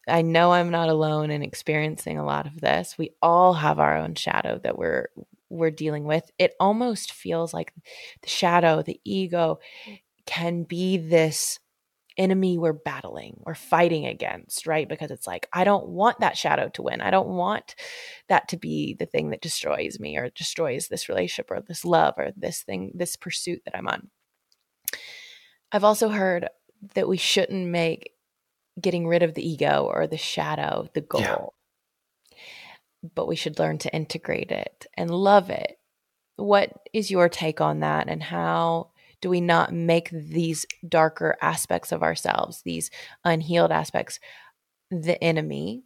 I know I'm not alone in experiencing a lot of this. We all have our own shadow that we're we're dealing with. It almost feels like the shadow, the ego can be this enemy we're battling or fighting against, right? Because it's like, I don't want that shadow to win. I don't want that to be the thing that destroys me or destroys this relationship or this love or this thing, this pursuit that I'm on. I've also heard that we shouldn't make getting rid of the ego or the shadow the goal, Yeah. but we should learn to integrate it and love it. What is your take on that and how? do we not make these darker aspects of ourselves, these unhealed aspects, the enemy?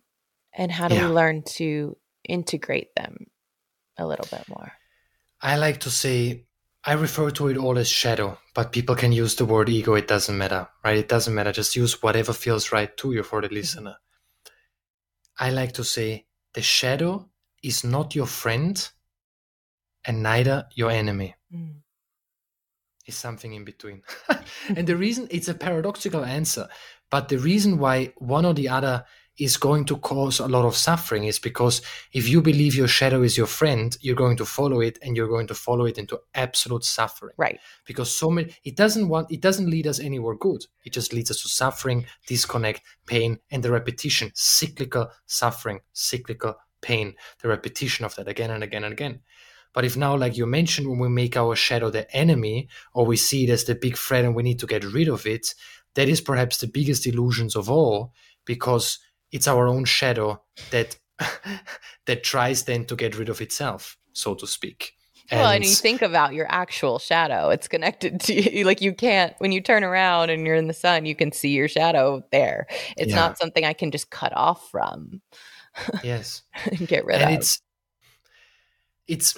And how do Yeah. we learn to integrate them a little bit more? I like to say I refer to it all as shadow, but people can use the word ego. It doesn't matter, right? It doesn't matter. Just use whatever feels right to you for the listener. I like to say the shadow is not your friend and neither your enemy. Mm. Is something in between. and the reason it's a paradoxical answer, but the reason why one or the other is going to cause a lot of suffering is because if you believe your shadow is your friend, you're going to follow it and you're going to follow it into absolute suffering. Right. Because so many it doesn't want it doesn't lead us anywhere good. It just leads us to suffering, disconnect, pain, and the repetition, cyclical suffering, cyclical pain, the repetition of that again and again and again. But if now, like you mentioned, when we make our shadow the enemy, or we see it as the big threat and we need to get rid of it, that is perhaps the biggest illusions of all, because it's our own shadow that that tries then to get rid of itself, so to speak. well, and you think about your actual shadow, it's connected to you. Like you can't, when you turn around and you're in the sun, you can see your shadow there. It's Yeah. not something I can just cut off from yes, and get rid and of. it's it's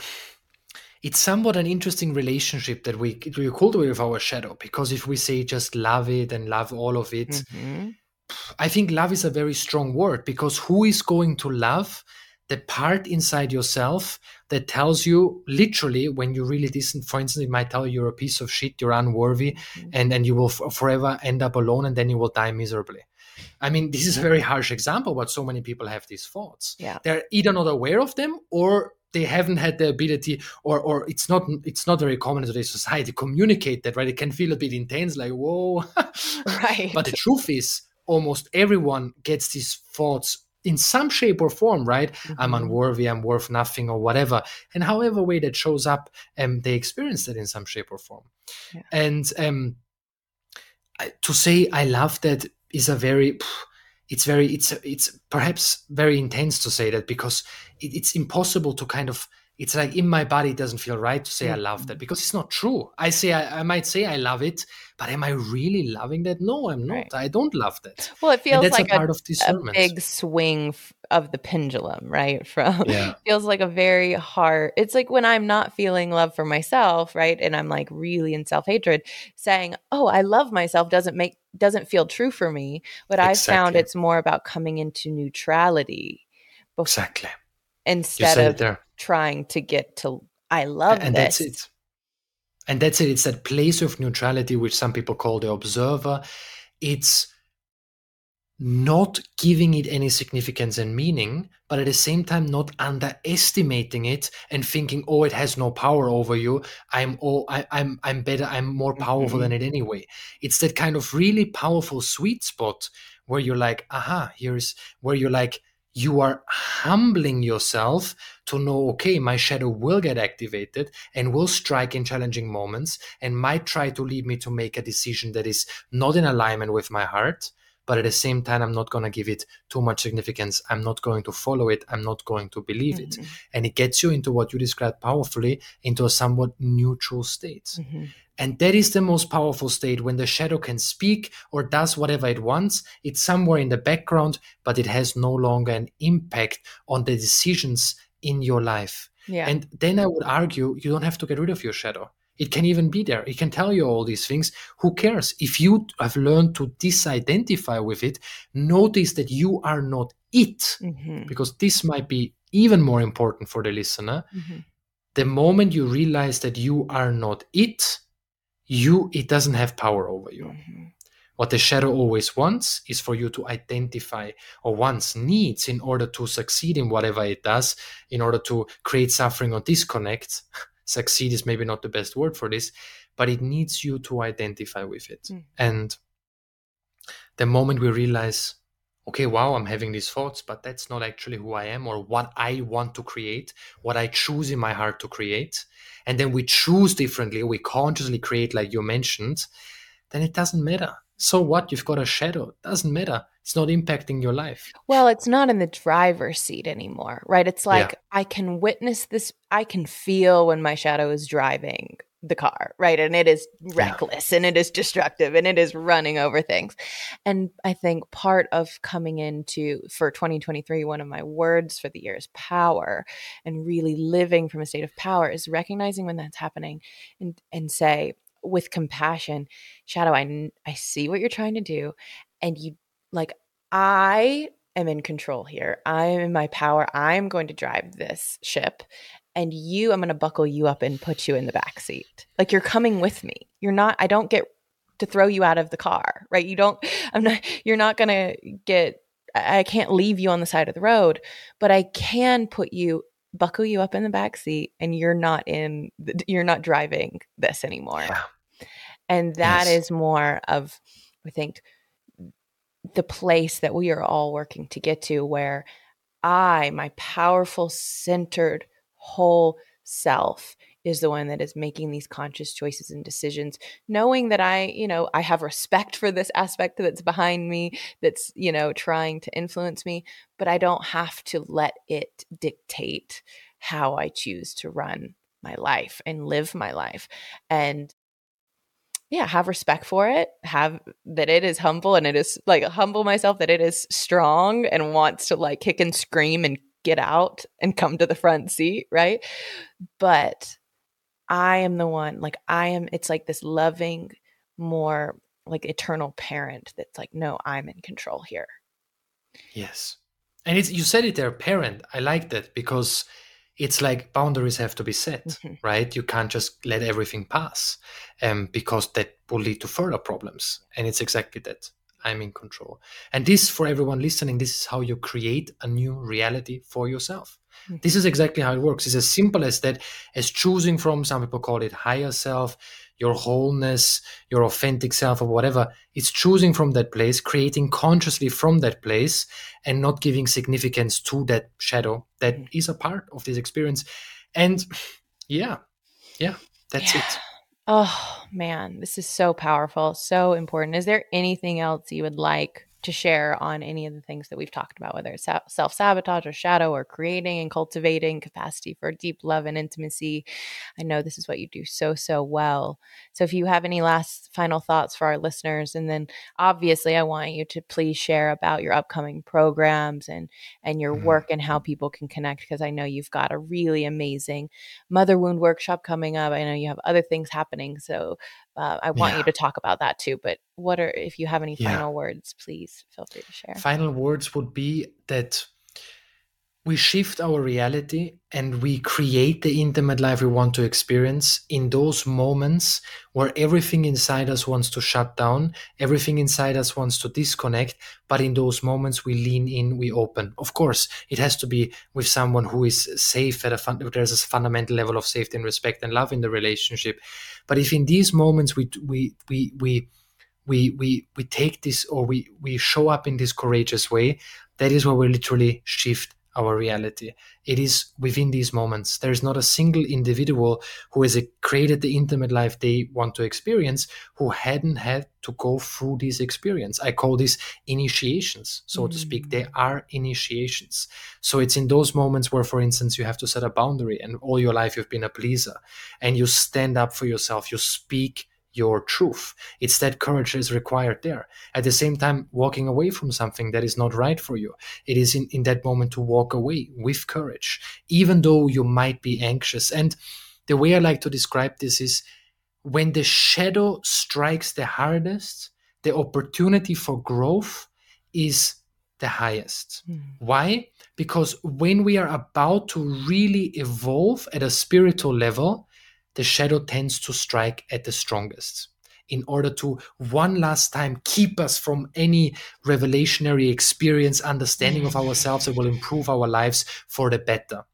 it's somewhat an interesting relationship that we we cultivate with our shadow because if we say just love it and love all of it, Mhm. I think love is a very strong word because who is going to love the part inside yourself that tells you literally when you really listen, for instance, it might tell you you're a piece of shit, you're unworthy, Mhm. and, and you will f- forever end up alone and then you will die miserably. I mean, this is a very harsh example, but so many people have these thoughts. Yeah. They're either not aware of them or they haven't had the ability or or it's not it's not very common in today's society to communicate that right it can feel a bit intense like whoa Right. but the truth is, almost everyone gets these thoughts in some shape or form, right? I'm Mhm. unworthy, I'm worth nothing, or whatever. And however way that shows up, um, they experience that in some shape or form. Yeah. And um, I- to say I love that is a very it's very it's it's perhaps very intense to say that because it, it's impossible to kind of it's like in my body it doesn't feel right to say I mm. love that because it's not true. I say I, I might say I love it, but am I really loving that? No, I'm not. Right. I don't love that. well, it feels like a a, a big swing f- of the pendulum, right? From Yeah. feels like a very hard. It's like when I'm not feeling love for myself, right? And I'm like really in self hatred, saying, "Oh, I love myself," doesn't make doesn't feel true for me. But I found it's more about coming into neutrality bef- Exactly. Instead of trying to get to. I love and this. that's it and that's it it's that place of neutrality which some people call the observer it's not giving it any significance and meaning but at the same time not underestimating it and thinking oh it has no power over you i'm oh I, i'm i'm better i'm more powerful Mhm. than it anyway it's that kind of really powerful sweet spot where you're like aha here's where you're like you are humbling yourself to know okay my shadow will get activated and will strike in challenging moments and might try to lead me to make a decision that is not in alignment with my heart but at the same time i'm not going to give it too much significance i'm not going to follow it i'm not going to believe it Mhm, and it gets you into what you described powerfully into a somewhat neutral state mhm. and that is the most powerful state when the shadow can speak or does whatever it wants. It's somewhere in the background, but it has no longer an impact on the decisions in your life. Yeah. And then I would argue you don't have to get rid of your shadow. It can even be there. It can tell you all these things. Who cares? If you have learned to disidentify with it, notice that you are not it, Mhm, because this might be even more important for the listener mhm. the moment you realize that you are not it you it doesn't have power over you Mhm. what the shadow always wants is for you to identify or wants needs in order to succeed in whatever it does in order to create suffering or disconnect succeed is maybe not the best word for this but it needs you to identify with it Mm. and the moment we realize okay wow i'm having these thoughts but that's not actually who i am or what i want to create what i choose in my heart to create and then we choose differently we consciously create like you mentioned then it doesn't matter so what you've got a shadow doesn't matter it's not impacting your life Well, it's not in the driver's seat anymore, right? It's Yeah. like I can witness this, I can feel when my shadow is driving the car, right? And it is reckless and it is destructive and it is running over things. And I think part of coming into for 2023, one of my words for the year is power and really living from a state of power is recognizing when that's happening and and say with compassion, shadow, i i see what you're trying to do and you like I am in control here. I am in my power. I'm going to drive this ship. And you, I'm going to buckle you up and put you in the back seat. Like you're coming with me. You're not, I don't get to throw you out of the car, right? You don't, I'm not, you're not going to get, I can't leave you on the side of the road, but I can put you, buckle you up in the back seat and you're not in, you're not driving this anymore. Yeah. And that yes. is more of, I think, the place that we are all working to get to where I, my powerful, centered, whole self, is the one that is making these conscious choices and decisions, knowing that I, you know, I have respect for this aspect that's behind me, that's, you know, trying to influence me, but I don't have to let it dictate how I choose to run my life and live my life. And yeah have respect for it have that it is humble and it is like humble myself that it is strong and wants to like kick and scream and get out and come to the front seat right but i am the one like i am it's like this loving more like eternal parent that's like no i'm in control here yes and it's you said it there parent i like that because it's like boundaries have to be set, mm-hmm. right? You can't just let everything pass um, because that will lead to further problems. And it's exactly that. I'm in control. And this, for everyone listening, this is how you create a new reality for yourself. This is exactly how it works. It's as simple as that, as choosing from, some people call it higher self, your wholeness, your authentic self, or whatever. It's choosing from that place, creating consciously from that place, and not giving significance to that shadow that mm. a part of this experience. And yeah, yeah, that's yeah. it. Oh man, this is so powerful, so important. Is there anything else you would like to share on any of the things that we've talked about, whether it's self sabotage or shadow or creating and cultivating capacity for deep love and intimacy. I know this is what you do so, so well. So, if you have any last final thoughts for our listeners, and then obviously, I want you to please share about your upcoming programs and and your mm-hmm. work and how people can connect because I know you've got a really amazing mother wound workshop coming up. I know you have other things happening. So, uh, I want yeah. you to talk about that too. But what are, if you have any yeah. final words, please feel free to share. Final words would be that we shift our reality and we create the intimate life we want to experience in those moments where everything inside us wants to shut down, everything inside us wants to disconnect. But in those moments, we lean in, we open. Of course, it has to be with someone who is safe at a fun- there's a fundamental level of safety and respect and love in the relationship. But if in these moments we we we we we we, we take this or we we show up in this courageous way, that is where we literally shift our reality. It is within these moments. There is not a single individual who has created the intimate life they want to experience who hadn't had to go through this experience. I call these initiations, so mm. to speak. They mm. are initiations. So it's in those moments where, for instance, you have to set a boundary and all your life you've been a pleaser and you stand up for yourself, you speak your truth. It's that courage is required there. At the same time, walking away from something that is not right for you. It is in, in that moment to walk away with courage, even though you might be anxious. And the way I like to describe this is when the shadow strikes the hardest, the opportunity for growth is the highest. Mm. Why? Because when we are about to really evolve at a spiritual level, the shadow tends to strike at the strongest in order to one last time keep us from any revelationary experience, understanding of ourselves that will improve our lives for the better.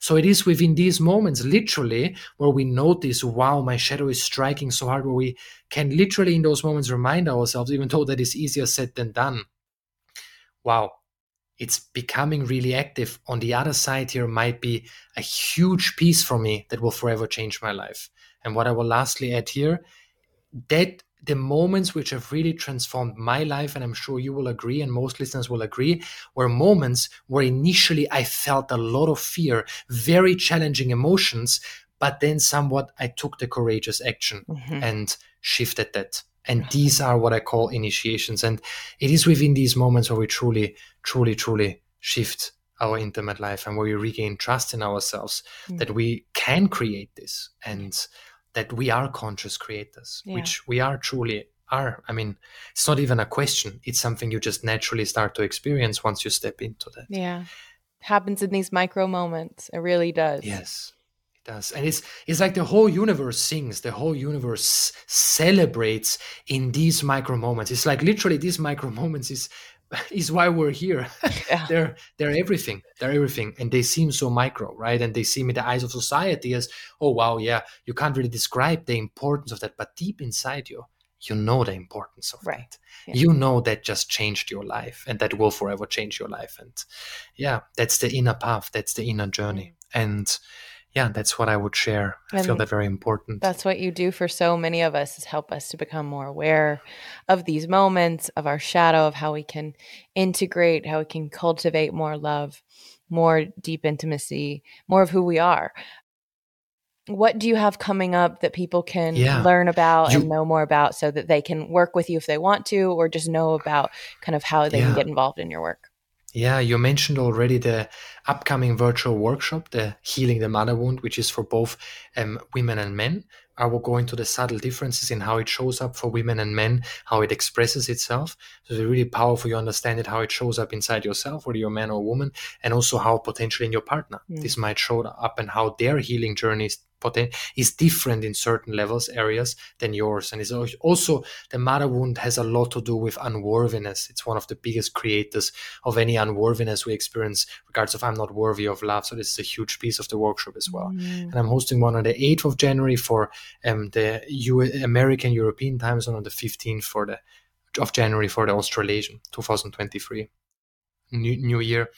So it is within these moments, literally, where we notice, wow, my shadow is striking so hard, where we can literally in those moments remind ourselves, even though that is easier said than done, wow, it's becoming really active. On the other side, here might be a huge piece for me that will forever change my life. And what I will lastly add here that the moments which have really transformed my life, and I'm sure you will agree, and most listeners will agree, were moments where initially I felt a lot of fear, very challenging emotions, but then somewhat I took the courageous action mm-hmm. and shifted that. And these are what I call initiations. And it is within these moments where we truly, truly, truly shift our intimate life and where we regain trust in ourselves mm. that we can create this and that we are conscious creators, yeah. which we are truly are. I mean, it's not even a question. It's something you just naturally start to experience once you step into that. Yeah. Happens in these micro moments. It really does. Yes. It does. And it's it's like the whole universe sings, the whole universe celebrates in these micro moments. It's like literally these micro moments is is why we're here. Yeah. they're they're everything. They're everything, and they seem so micro, right? And they seem in the eyes of society as, oh wow, yeah, you can't really describe the importance of that, but deep inside you, you know the importance of right. that. Yeah. You know that just changed your life, and that will forever change your life. And yeah, that's the inner path. That's the inner journey, mm. and yeah, that's what I would share. I and feel that very important. That's what you do for so many of us is help us to become more aware of these moments, of our shadow, of how we can integrate, how we can cultivate more love, more deep intimacy, more of who we are. What do you have coming up that people can yeah. learn about you, and know more about so that they can work with you if they want to, or just know about kind of how they yeah. can get involved in your work? Yeah, you mentioned already the upcoming virtual workshop, the Healing the Mother Wound, which is for both um, women and men. I will go into the subtle differences in how it shows up for women and men, how it expresses itself. So it's really powerful. You understand it, how it shows up inside yourself, whether you're a man or a woman, and also how potentially in your partner mm. this might show up and how their healing journey is poten- is different in certain levels areas than yours. And it's also the mother wound has a lot to do with unworthiness. It's one of the biggest creators of any unworthiness we experience regards of i'm not worthy of love. So this is a huge piece of the workshop as well. Mm. and i'm hosting one on the 8th of january for um, the U- american european time zone on the 15th for the of january for the australasian 2023 new, new year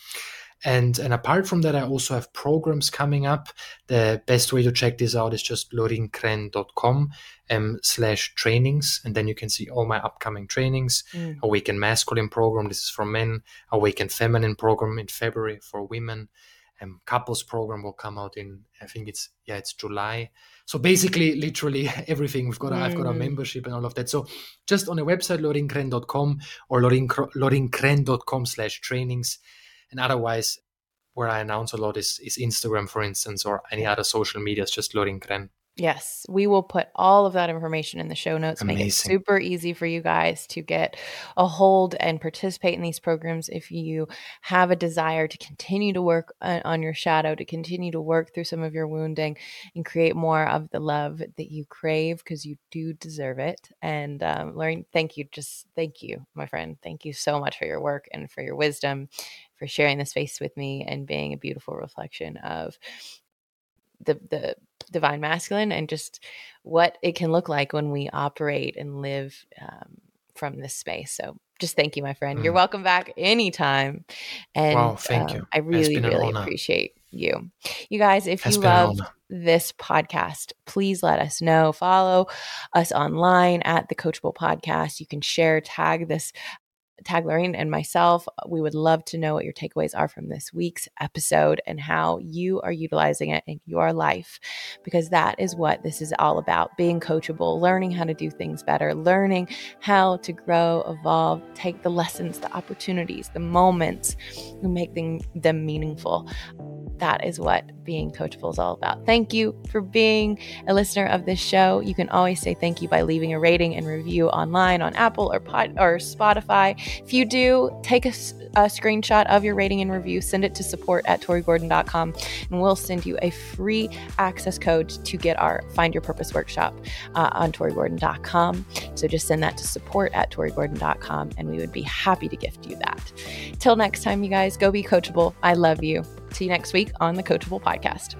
and, and apart from that, I also have programs coming up. The best way to check this out is just lorinkrenn.com um, slash trainings. And then you can see all my upcoming trainings. Mm. Awaken Masculine program. This is for men. Awaken Feminine program in February for women. Um, couples program will come out in, I think it's, yeah, it's July. So basically, literally everything. We've got, a, mm. I've got a mm. membership and all of that. So just on the website, lorinkrenn.com or lorinkrenn.com slash trainings and otherwise, where I announce a lot is, is Instagram, for instance, or any other social media. It's just Lorin Krenn. Yes, we will put all of that information in the show notes. Amazing. Make it super easy for you guys to get a hold and participate in these programs if you have a desire to continue to work on your shadow, to continue to work through some of your wounding and create more of the love that you crave because you do deserve it. And um, Lorin, thank you. Just thank you, my friend. Thank you so much for your work and for your wisdom, for sharing the space with me and being a beautiful reflection of the the divine masculine and just what it can look like when we operate and live um, from this space. So just thank you, my friend. Mm. You're welcome back anytime. And wow, thank um, you. I really, really appreciate you. You guys, if you love this podcast, please let us know. Follow us online at the Coachable Podcast. You can share, tag this tag Lorin and myself. We would love to know what your takeaways are from this week's episode and how you are utilizing it in your life, because that is what this is all about being coachable, learning how to do things better, learning how to grow, evolve, take the lessons, the opportunities, the moments, and make them, them meaningful. That is what being coachable is all about. Thank you for being a listener of this show. You can always say thank you by leaving a rating and review online on Apple or Pod or Spotify. If you do, take a, a screenshot of your rating and review, send it to support at torigordon.com, and we'll send you a free access code to get our Find Your Purpose workshop uh, on torigordon.com. So just send that to support at torigordon.com, and we would be happy to gift you that. Till next time, you guys, go be coachable. I love you. See you next week on the Coachable Podcast.